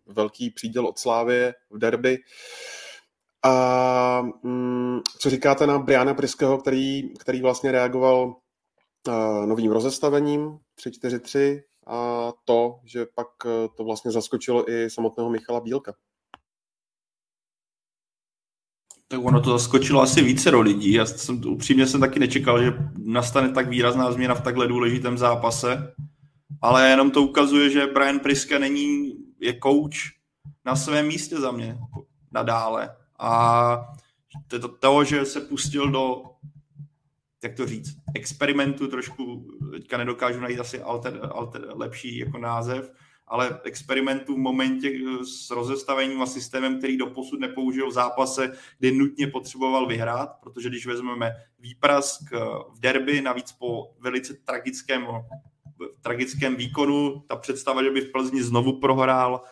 velký příděl od Slávy v derby. A um, co říkáte na Briana Priského, který, který vlastně reagoval novým rozestavením 3-4-3 a to, že pak to vlastně zaskočilo i samotného Michala Bílka? Tak ono to zaskočilo asi více do lidí. Já jsem, upřímně jsem taky nečekal, že nastane tak výrazná změna v takhle důležitém zápase. Ale jenom to ukazuje, že Brian Priska není, je coach na svém místě za mě nadále. A to, toho, že se pustil do, jak to říct, experimentu trošku, teďka nedokážu najít asi alter, alter, lepší jako název, ale experimentů v momentě eh, s rozestavením a systémem, který doposud nepoužil v zápase, kdy nutně potřeboval vyhrát, protože když vezmeme výprask eh, v derby, navíc po velice tragickém, tragickém výkonu, ta představa, že by v Plzni znovu prohrál,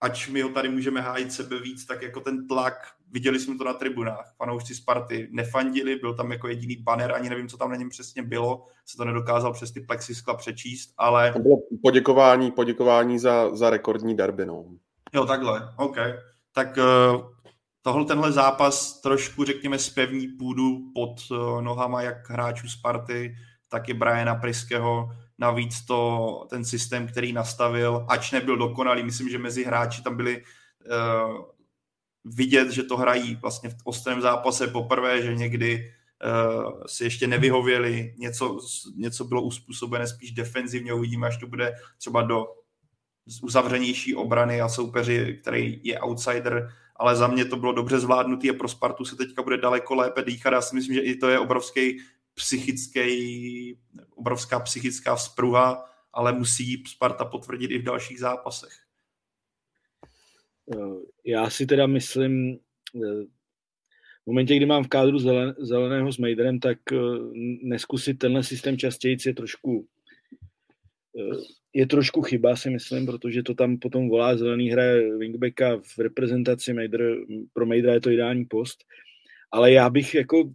ač my ho tady můžeme hájit sebe víc, tak jako ten tlak, viděli jsme to na tribunách, fanoušci Sparty nefandili, byl tam jako jediný banner, ani nevím, co tam na něm přesně bylo, se to nedokázal přes ty plexiskla přečíst, ale... To bylo poděkování, poděkování za, za rekordní derby, no. Jo, takhle, OK. Tak uh, tohle, tenhle zápas trošku, řekněme, spevní půdu pod uh, nohama jak hráčů Sparty, tak i Briana Priského, Navíc to, ten systém, který nastavil, ač nebyl dokonalý, myslím, že mezi hráči tam byli uh, vidět, že to hrají vlastně v ostrém zápase poprvé, že někdy uh, si ještě nevyhověli, něco, něco bylo uspůsobené spíš defenzivně, uvidíme, až to bude třeba do uzavřenější obrany a soupeři, který je outsider, ale za mě to bylo dobře zvládnutý a pro Spartu se teďka bude daleko lépe dýchat. Já si myslím, že i to je obrovský psychický, obrovská psychická vzpruha, ale musí Sparta potvrdit i v dalších zápasech. Eh, já si teda myslím, eh, v momentě, kdy mám v kádru zelen, zeleného s Mejderem, tak eh, neskusit tenhle systém častěji je trošku je trošku chyba, si myslím, protože to tam potom volá zelený hraje wingbacka v reprezentaci Mejder, pro Mejdera je to ideální post. Ale já bych jako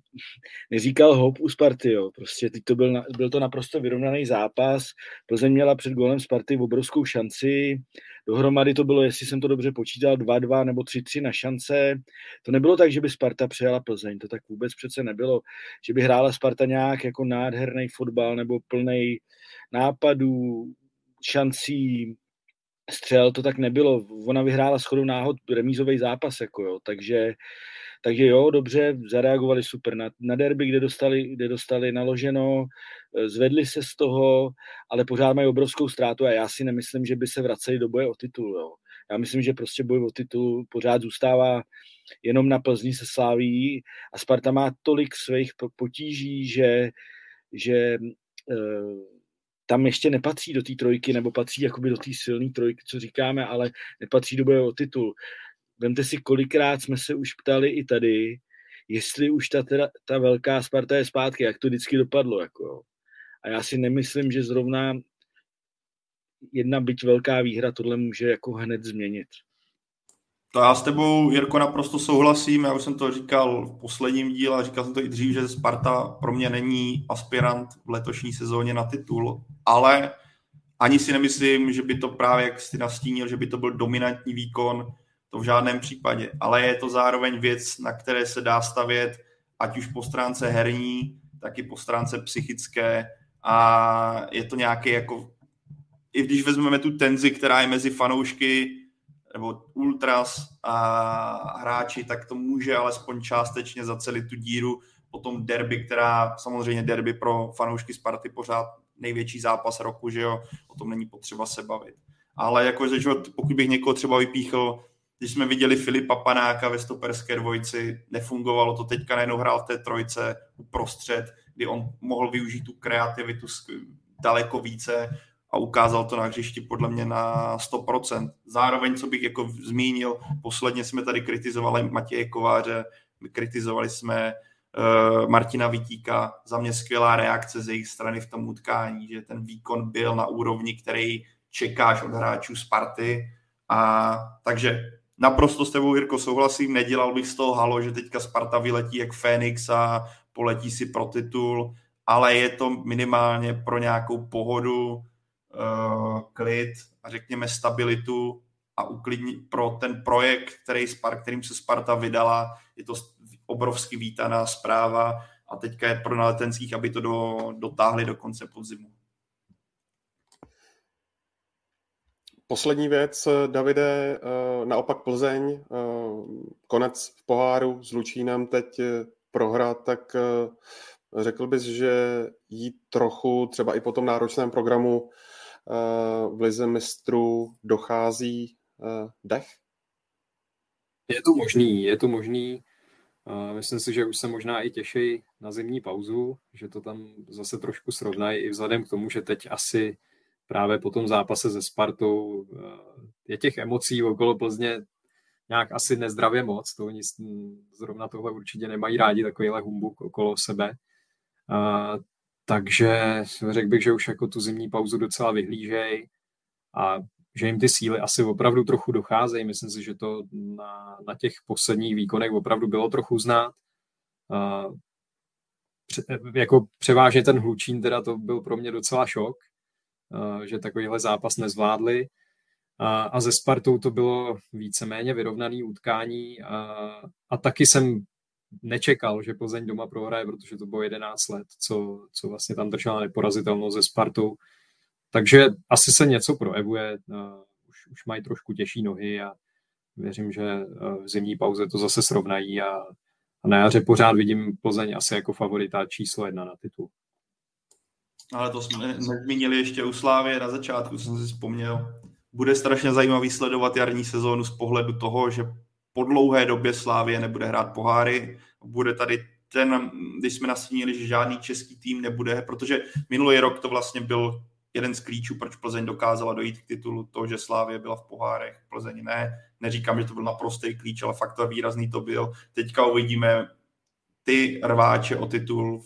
neříkal hop u Sparty, jo. Prostě teď to byl, byl to naprosto vyrovnaný zápas, Plzeň měla před golem Sparty obrovskou šanci, dohromady to bylo, jestli jsem to dobře počítal, 2-2 nebo 3-3 na šance. To nebylo tak, že by Sparta přejala Plzeň, to tak vůbec přece nebylo, že by hrála Sparta nějak jako nádherný fotbal nebo plný nápadů, šancí, střel, to tak nebylo. Ona vyhrála shodou náhod remízový zápas, jako jo, takže takže jo, dobře, zareagovali super na, na derby, kde dostali, kde dostali naloženo, eh, zvedli se z toho, ale pořád mají obrovskou ztrátu a já si nemyslím, že by se vraceli do boje o titul. Jo. Já myslím, že prostě boj o titul pořád zůstává jenom na Plzni se sláví a Sparta má tolik svých potíží, že, že e, tam ještě nepatří do té trojky, nebo patří jakoby do té silné trojky, co říkáme, ale nepatří do boje o titul. Vemte si, kolikrát jsme se už ptali i tady, jestli už ta, teda, ta velká Sparta je zpátky, jak to vždycky dopadlo. Jako. A já si nemyslím, že zrovna jedna byť velká výhra tohle může jako hned změnit. To já s tebou, Jirko, naprosto souhlasím. Já už jsem to říkal v posledním díle, říkal jsem to i dřív, že Sparta pro mě není aspirant v letošní sezóně na titul, ale ani si nemyslím, že by to právě, jak jsi nastínil, že by to byl dominantní výkon to v žádném případě, ale je to zároveň věc, na které se dá stavět, ať už po stránce herní, tak i po stránce psychické a je to nějaký jako, i když vezmeme tu tenzi, která je mezi fanoušky nebo ultras a hráči, tak to může alespoň částečně zacelit tu díru potom derby, která samozřejmě derby pro fanoušky Sparty pořád největší zápas roku, že jo, o tom není potřeba se bavit. Ale jako, že pokud bych někoho třeba vypíchl, když jsme viděli Filipa Panáka ve stoperské dvojici, nefungovalo to, teďka najednou hrál v té trojce uprostřed, kdy on mohl využít tu kreativitu daleko více ukázal to na hřišti podle mě na 100%. Zároveň, co bych jako zmínil, posledně jsme tady kritizovali Matěje Kováře, kritizovali jsme uh, Martina Vitíka, za mě skvělá reakce ze jejich strany v tom utkání, že ten výkon byl na úrovni, který čekáš od hráčů Sparty. A takže naprosto s tebou, Jirko, souhlasím, nedělal bych z toho halo, že teďka Sparta vyletí jak Fénix a poletí si pro titul, ale je to minimálně pro nějakou pohodu, uh, klid a řekněme stabilitu a uklidní pro ten projekt, který, kterým se Sparta vydala, je to obrovsky vítaná zpráva a teďka je pro naletenských, aby to do, dotáhli do konce podzimu. Poslední věc, Davide, eh, naopak Plzeň, eh, konec v poháru s Lučínem teď prohrát, tak eh, řekl bys, že jí trochu třeba i po tom náročném programu v Lize mistrů dochází dech? Je to možný, je to možný. Myslím si, že už se možná i těší na zimní pauzu, že to tam zase trošku srovnají i vzhledem k tomu, že teď asi právě po tom zápase se Spartou je těch emocí okolo Plzně nějak asi nezdravě moc, to oni zrovna tohle určitě nemají rádi, takovýhle humbuk okolo sebe. Takže řekl bych, že už jako tu zimní pauzu docela vyhlížej a že jim ty síly asi opravdu trochu docházejí. Myslím si, že to na, na těch posledních výkonech opravdu bylo trochu znát. Uh, pře, jako převážně ten Hlučín, teda to byl pro mě docela šok, uh, že takovýhle zápas nezvládli. A, a ze Spartou to bylo víceméně vyrovnaný utkání a, a taky jsem nečekal, že Plzeň doma prohraje, protože to bylo 11 let, co, co vlastně tam držela neporazitelnost ze Spartou. Takže asi se něco projevuje, uh, už, už mají trošku těžší nohy a věřím, že uh, v zimní pauze to zase srovnají a, a na jaře pořád vidím Plzeň asi jako favorita číslo jedna na titul. Ale to jsme nezmínili ještě u Slávě na začátku, jsem si vzpomněl. Bude strašně zajímavý sledovat jarní sezónu z pohledu toho, že po dlouhé době Slávě nebude hrát poháry. Bude tady ten, když jsme nastínili, že žádný český tým nebude, protože minulý rok to vlastně byl jeden z klíčů, proč Plzeň dokázala dojít k titulu, to, že Slávě byla v pohárech, Plzeň ne. Neříkám, že to byl naprostý klíč, ale fakt to výrazný to byl. Teďka uvidíme ty rváče o titul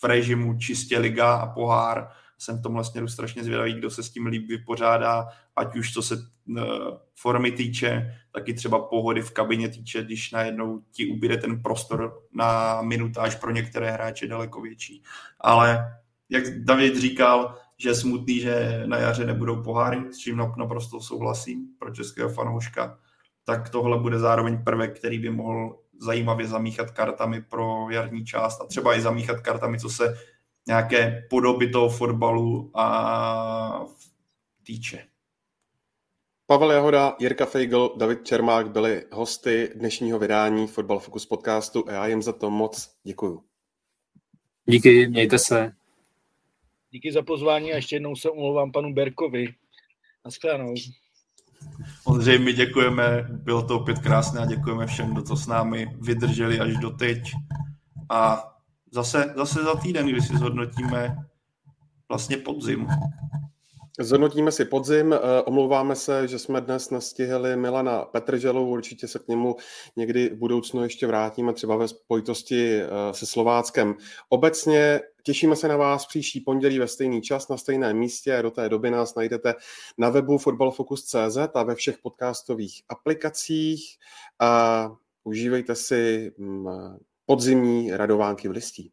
v režimu čistě liga a pohár jsem v tomhle směru strašně zvědavý, kdo se s tím líp vypořádá, ať už co se uh, formy týče, taky třeba pohody v kabině týče, když najednou ti ubyde ten prostor na minutáž pro některé hráče daleko větší. Ale jak David říkal, že je smutný, že na jaře nebudou poháry, s čím naprosto souhlasím pro českého fanouška, tak tohle bude zároveň prvek, který by mohl zajímavě zamíchat kartami pro jarní část a třeba i zamíchat kartami, co se nějaké podoby toho fotbalu a týče. Pavel Jahoda, Jirka Feigl, David Čermák byli hosty dnešního vydání Fotbal Focus podcastu a já jim za to moc děkuju. Díky, mějte se. Díky za pozvání a ještě jednou se omlouvám panu Berkovi. Naschledanou. Ondřej, my děkujeme, bylo to opět krásné a děkujeme všem, kdo to s námi vydrželi až do teď. A zase, zase za týden, kdy si zhodnotíme vlastně podzim. Zhodnotíme si podzim, eh, omlouváme se, že jsme dnes nestihli Milana Petrželu, určitě se k němu někdy v budoucnu ještě vrátíme, třeba ve spojitosti eh, se Slováckem. Obecně těšíme se na vás příští pondělí ve stejný čas na stejném místě. Do té doby nás najdete na webu fotbalfocus.cz a ve všech podcastových aplikacích. A užívejte si mm, podzimní radovánky v listí.